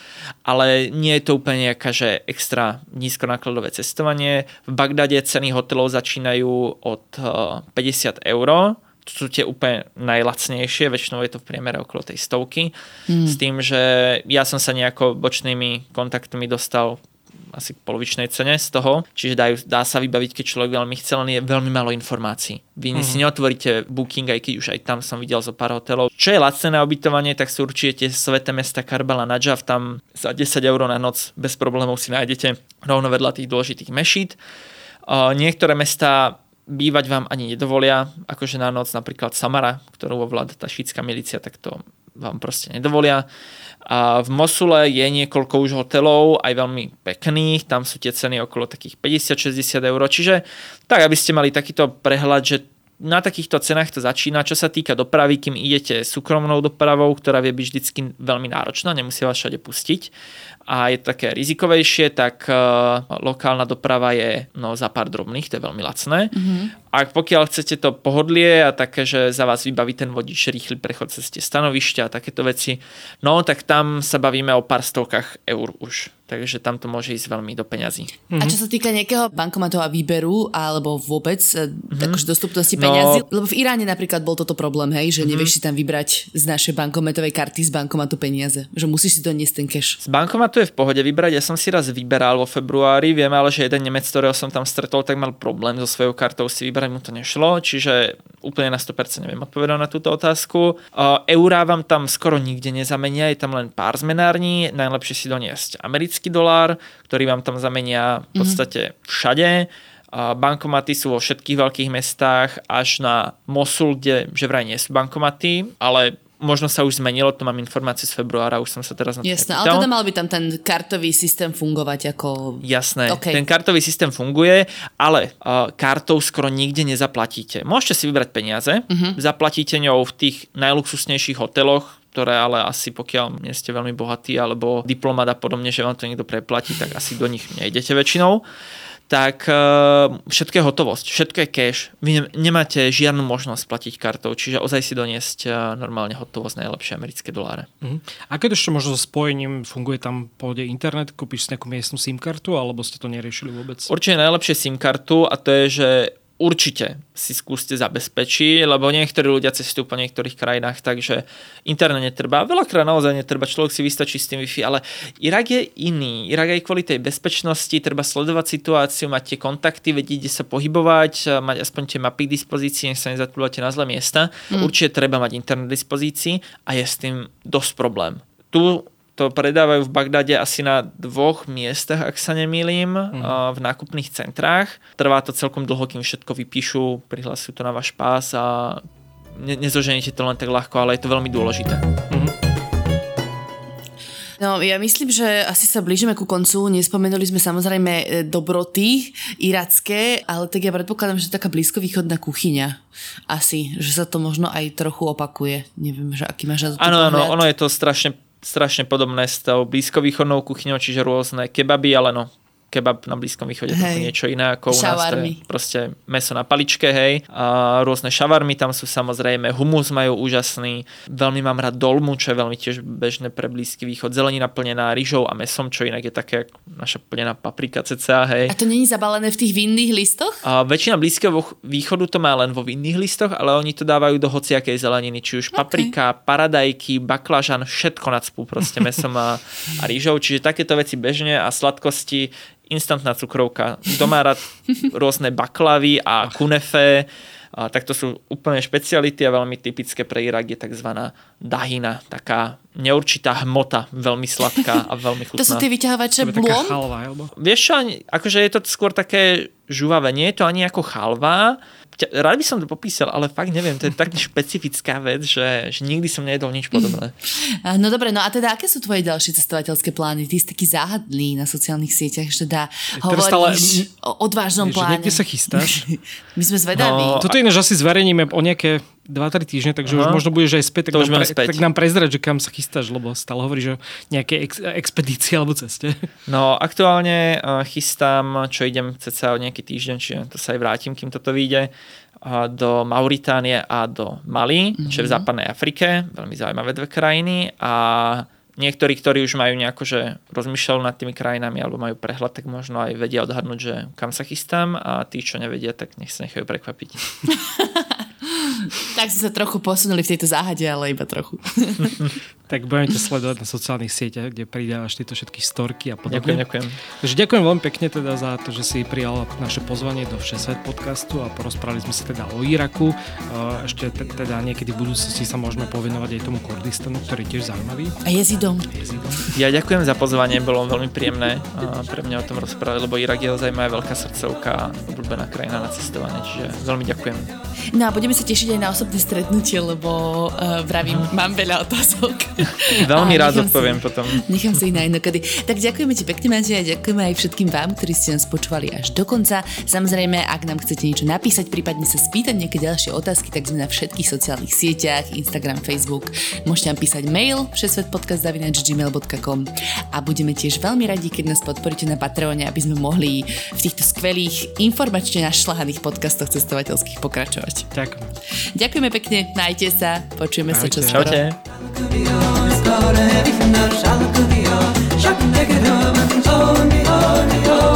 ale nie je to úplne nejaká, že extra nízkonákladové cestovanie. V Bagdade ceny hotelov začínajú od 50 eur, to sú tie úplne najlacnejšie, väčšinou je to v priemere okolo tej stovky, mm. s tým, že ja som sa nejako bočnými kontaktmi dostal asi k polovičnej cene z toho, čiže dajú, dá sa vybaviť, keď človek veľmi chce, len je veľmi málo informácií. Vy mm. si neotvoríte booking, aj keď už aj tam som videl zo pár hotelov. Čo je lacné na ubytovanie, tak sú určite sveté mesta Karbala Najaf, tam za 10 eur na noc bez problémov si nájdete rovno vedľa tých dôležitých mešít. Uh, niektoré mesta bývať vám ani nedovolia, akože na noc napríklad Samara, ktorú ovláda tá šítska milícia, tak to vám proste nedovolia. A v Mosule je niekoľko už hotelov, aj veľmi pekných, tam sú tie ceny okolo takých 50-60 eur, čiže tak, aby ste mali takýto prehľad, že na takýchto cenách to začína. Čo sa týka dopravy, kým idete súkromnou dopravou, ktorá vie byť vždycky veľmi náročná, nemusí vás všade pustiť a je to také rizikovejšie, tak uh, lokálna doprava je no, za pár drobných, to je veľmi lacné. Mm-hmm. A pokiaľ chcete to pohodlie a také, že za vás vybaví ten vodič rýchly prechod cez tie stanovišťa a takéto veci, no tak tam sa bavíme o pár stovkách eur už takže tam to môže ísť veľmi do peňazí. Mm-hmm. A čo sa týka nejakého bankomatov a výberu, alebo vôbec mm-hmm. akože dostupnosti peňazí, no, lebo v Iráne napríklad bol toto problém, hej, že mm-hmm. nevieš si tam vybrať z našej bankomatovej karty z bankomatu peniaze, že musíš si doniesť ten cash. Z bankomatu je v pohode vybrať, ja som si raz vyberal vo februári, viem ale, že jeden Nemec, ktorého som tam stretol, tak mal problém so svojou kartou si vybrať, mu to nešlo, čiže úplne na 100% neviem odpovedať na túto otázku. Eurá vám tam skoro nikde nezamenia, je tam len pár zmenární, najlepšie si doniesť americké americký dolár, ktorý vám tam zamenia v podstate všade. Bankomaty sú vo všetkých veľkých mestách až na Mosul, kde že vraj nie sú bankomaty, ale možno sa už zmenilo, to mám informácie z februára, už som sa teraz na to Jasné, ale teda mal by tam ten kartový systém fungovať ako... Jasné, okay. ten kartový systém funguje, ale uh, kartou skoro nikde nezaplatíte. Môžete si vybrať peniaze, uh-huh. zaplatíte ňou v tých najluxusnejších hoteloch, ktoré ale asi pokiaľ nie ste veľmi bohatí alebo diplomat a podobne, že vám to niekto preplatí, tak asi do nich nejdete väčšinou tak uh, všetko je hotovosť, všetko je cash. Vy nemáte žiadnu možnosť platiť kartou, čiže ozaj si doniesť uh, normálne hotovosť najlepšie americké doláre. Uh-huh. A keď ešte možno so spojením funguje tam pôjde internet, kúpiš si nejakú miestnu SIM kartu, alebo ste to neriešili vôbec? Určite najlepšie SIM kartu a to je, že určite si skúste zabezpečiť, lebo niektorí ľudia cestujú po niektorých krajinách, takže internet netreba. Veľakrát naozaj netreba, človek si vystačí s tým Wi-Fi, ale Irak je iný. Irak aj kvôli tej bezpečnosti, treba sledovať situáciu, mať tie kontakty, vedieť, kde sa pohybovať, mať aspoň tie mapy k dispozícii, nech sa nezatrúvate na zlé miesta. Mm. Určite treba mať internet k dispozícii a je s tým dosť problém. Tu to predávajú v Bagdade asi na dvoch miestach, ak sa nemýlim, mm. v nákupných centrách. Trvá to celkom dlho, kým všetko vypíšu, prihlasujú to na váš pás a ne- nezoženíte to len tak ľahko, ale je to veľmi dôležité. Mm. No, ja myslím, že asi sa blížime ku koncu. Nespomenuli sme samozrejme e, dobroty iracké, ale tak ja predpokladám, že to je taká blízkovýchodná kuchyňa. Asi, že sa to možno aj trochu opakuje. Neviem, že aký máš Áno, áno, ono je to strašne strašne podobné s tou blízkovýchodnou kuchyňou, čiže rôzne kebaby, ale no, kebab na Blízkom východe hej. niečo iné ako u nás. To proste meso na paličke, hej. A rôzne šavarmy tam sú samozrejme, humus majú úžasný. Veľmi mám rád dolmu, čo je veľmi tiež bežné pre Blízky východ. Zelenina plnená rýžou a mesom, čo inak je také naša plnená paprika cca, hej. A to není zabalené v tých vinných listoch? A väčšina Blízkeho východu to má len vo vinných listoch, ale oni to dávajú do hociakej zeleniny, či už okay. paprika, paradajky, baklažan, všetko nadspú proste mesom a, a rýžou. Čiže takéto veci bežne a sladkosti instantná cukrovka. Kto má rád rôzne baklavy a kunefe, a tak to sú úplne špeciality a veľmi typické pre Irak je tzv. dahina, taká neurčitá hmota, veľmi sladká a veľmi chutná. To sú tie vyťahovače blom? Vieš čo, akože je to skôr také žuvavé, nie je to ani ako chalva, rád by som to popísal, ale fakt neviem, to je tak špecifická vec, že, že nikdy som nejedol nič podobné. No dobre, no a teda aké sú tvoje ďalšie cestovateľské plány? Ty si taký záhadný na sociálnych sieťach, že teda hovoríš stále, o odvážnom pláne. Niekde sa chystáš? My sme zvedaví. No, Toto ináč asi zverejníme o nejaké 2-3 týždne, takže Aha. už možno budeš aj späť, tak, nám, pre, späť. tak nám prezrať, že kam sa chystáš, lebo stále hovoríš o nejakej ex, expedícii alebo ceste. No aktuálne uh, chystám, čo idem cca o nejaký týždeň, čiže to sa aj vrátim, kým toto vyjde, uh, do Mauritánie a do Mali, mm-hmm. čo je v mhm. západnej Afrike, veľmi zaujímavé dve krajiny a niektorí, ktorí už majú nejako, že rozmýšľajú nad tými krajinami alebo majú prehľad, tak možno aj vedia odhadnúť, že kam sa chystám a tí, čo nevedia, tak nech sa nechajú prekvapiť. tak sme sa trochu posunuli v tejto záhade, ale iba trochu. tak budeme ťa sledovať na sociálnych sieťach, kde pridávaš tieto všetky storky a podobne. Ďakujem, ďakujem. Takže ďakujem veľmi pekne teda za to, že si prijal naše pozvanie do Všesvet podcastu a porozprávali sme sa teda o Iraku. Ešte teda niekedy v budúcnosti sa môžeme povenovať aj tomu Kurdistanu, ktorý je tiež zaujímavý. A jezidom. jezidom. Ja ďakujem za pozvanie, bolo veľmi príjemné pre mňa o tom rozprávať, lebo Irak je ozaj moja veľká srdcovka, obľúbená krajina na cestovanie, čiže veľmi ďakujem. No a budeme sa tešiť aj na osobné stretnutie, lebo uh, vravím, uh-huh. mám veľa otázok. Veľmi rád odpoviem potom. Nechám si ich na inokedy. Tak ďakujeme ti pekne, Matej, a ďakujeme aj všetkým vám, ktorí ste nás počúvali až do konca. Samozrejme, ak nám chcete niečo napísať, prípadne sa spýtať nejaké ďalšie otázky, tak sme na všetkých sociálnych sieťach, Instagram, Facebook. Môžete nám písať mail všesvetpodcast.gmail.com a budeme tiež veľmi radi, keď nás podporíte na Patreone, aby sme mohli v týchto skvelých informačne našľahaných podcastoch cestovateľských pokračovať. Ďakujem. Ďakujeme pekne, majte sa, počujeme Majte. sa čoskoro. Čaute. Čo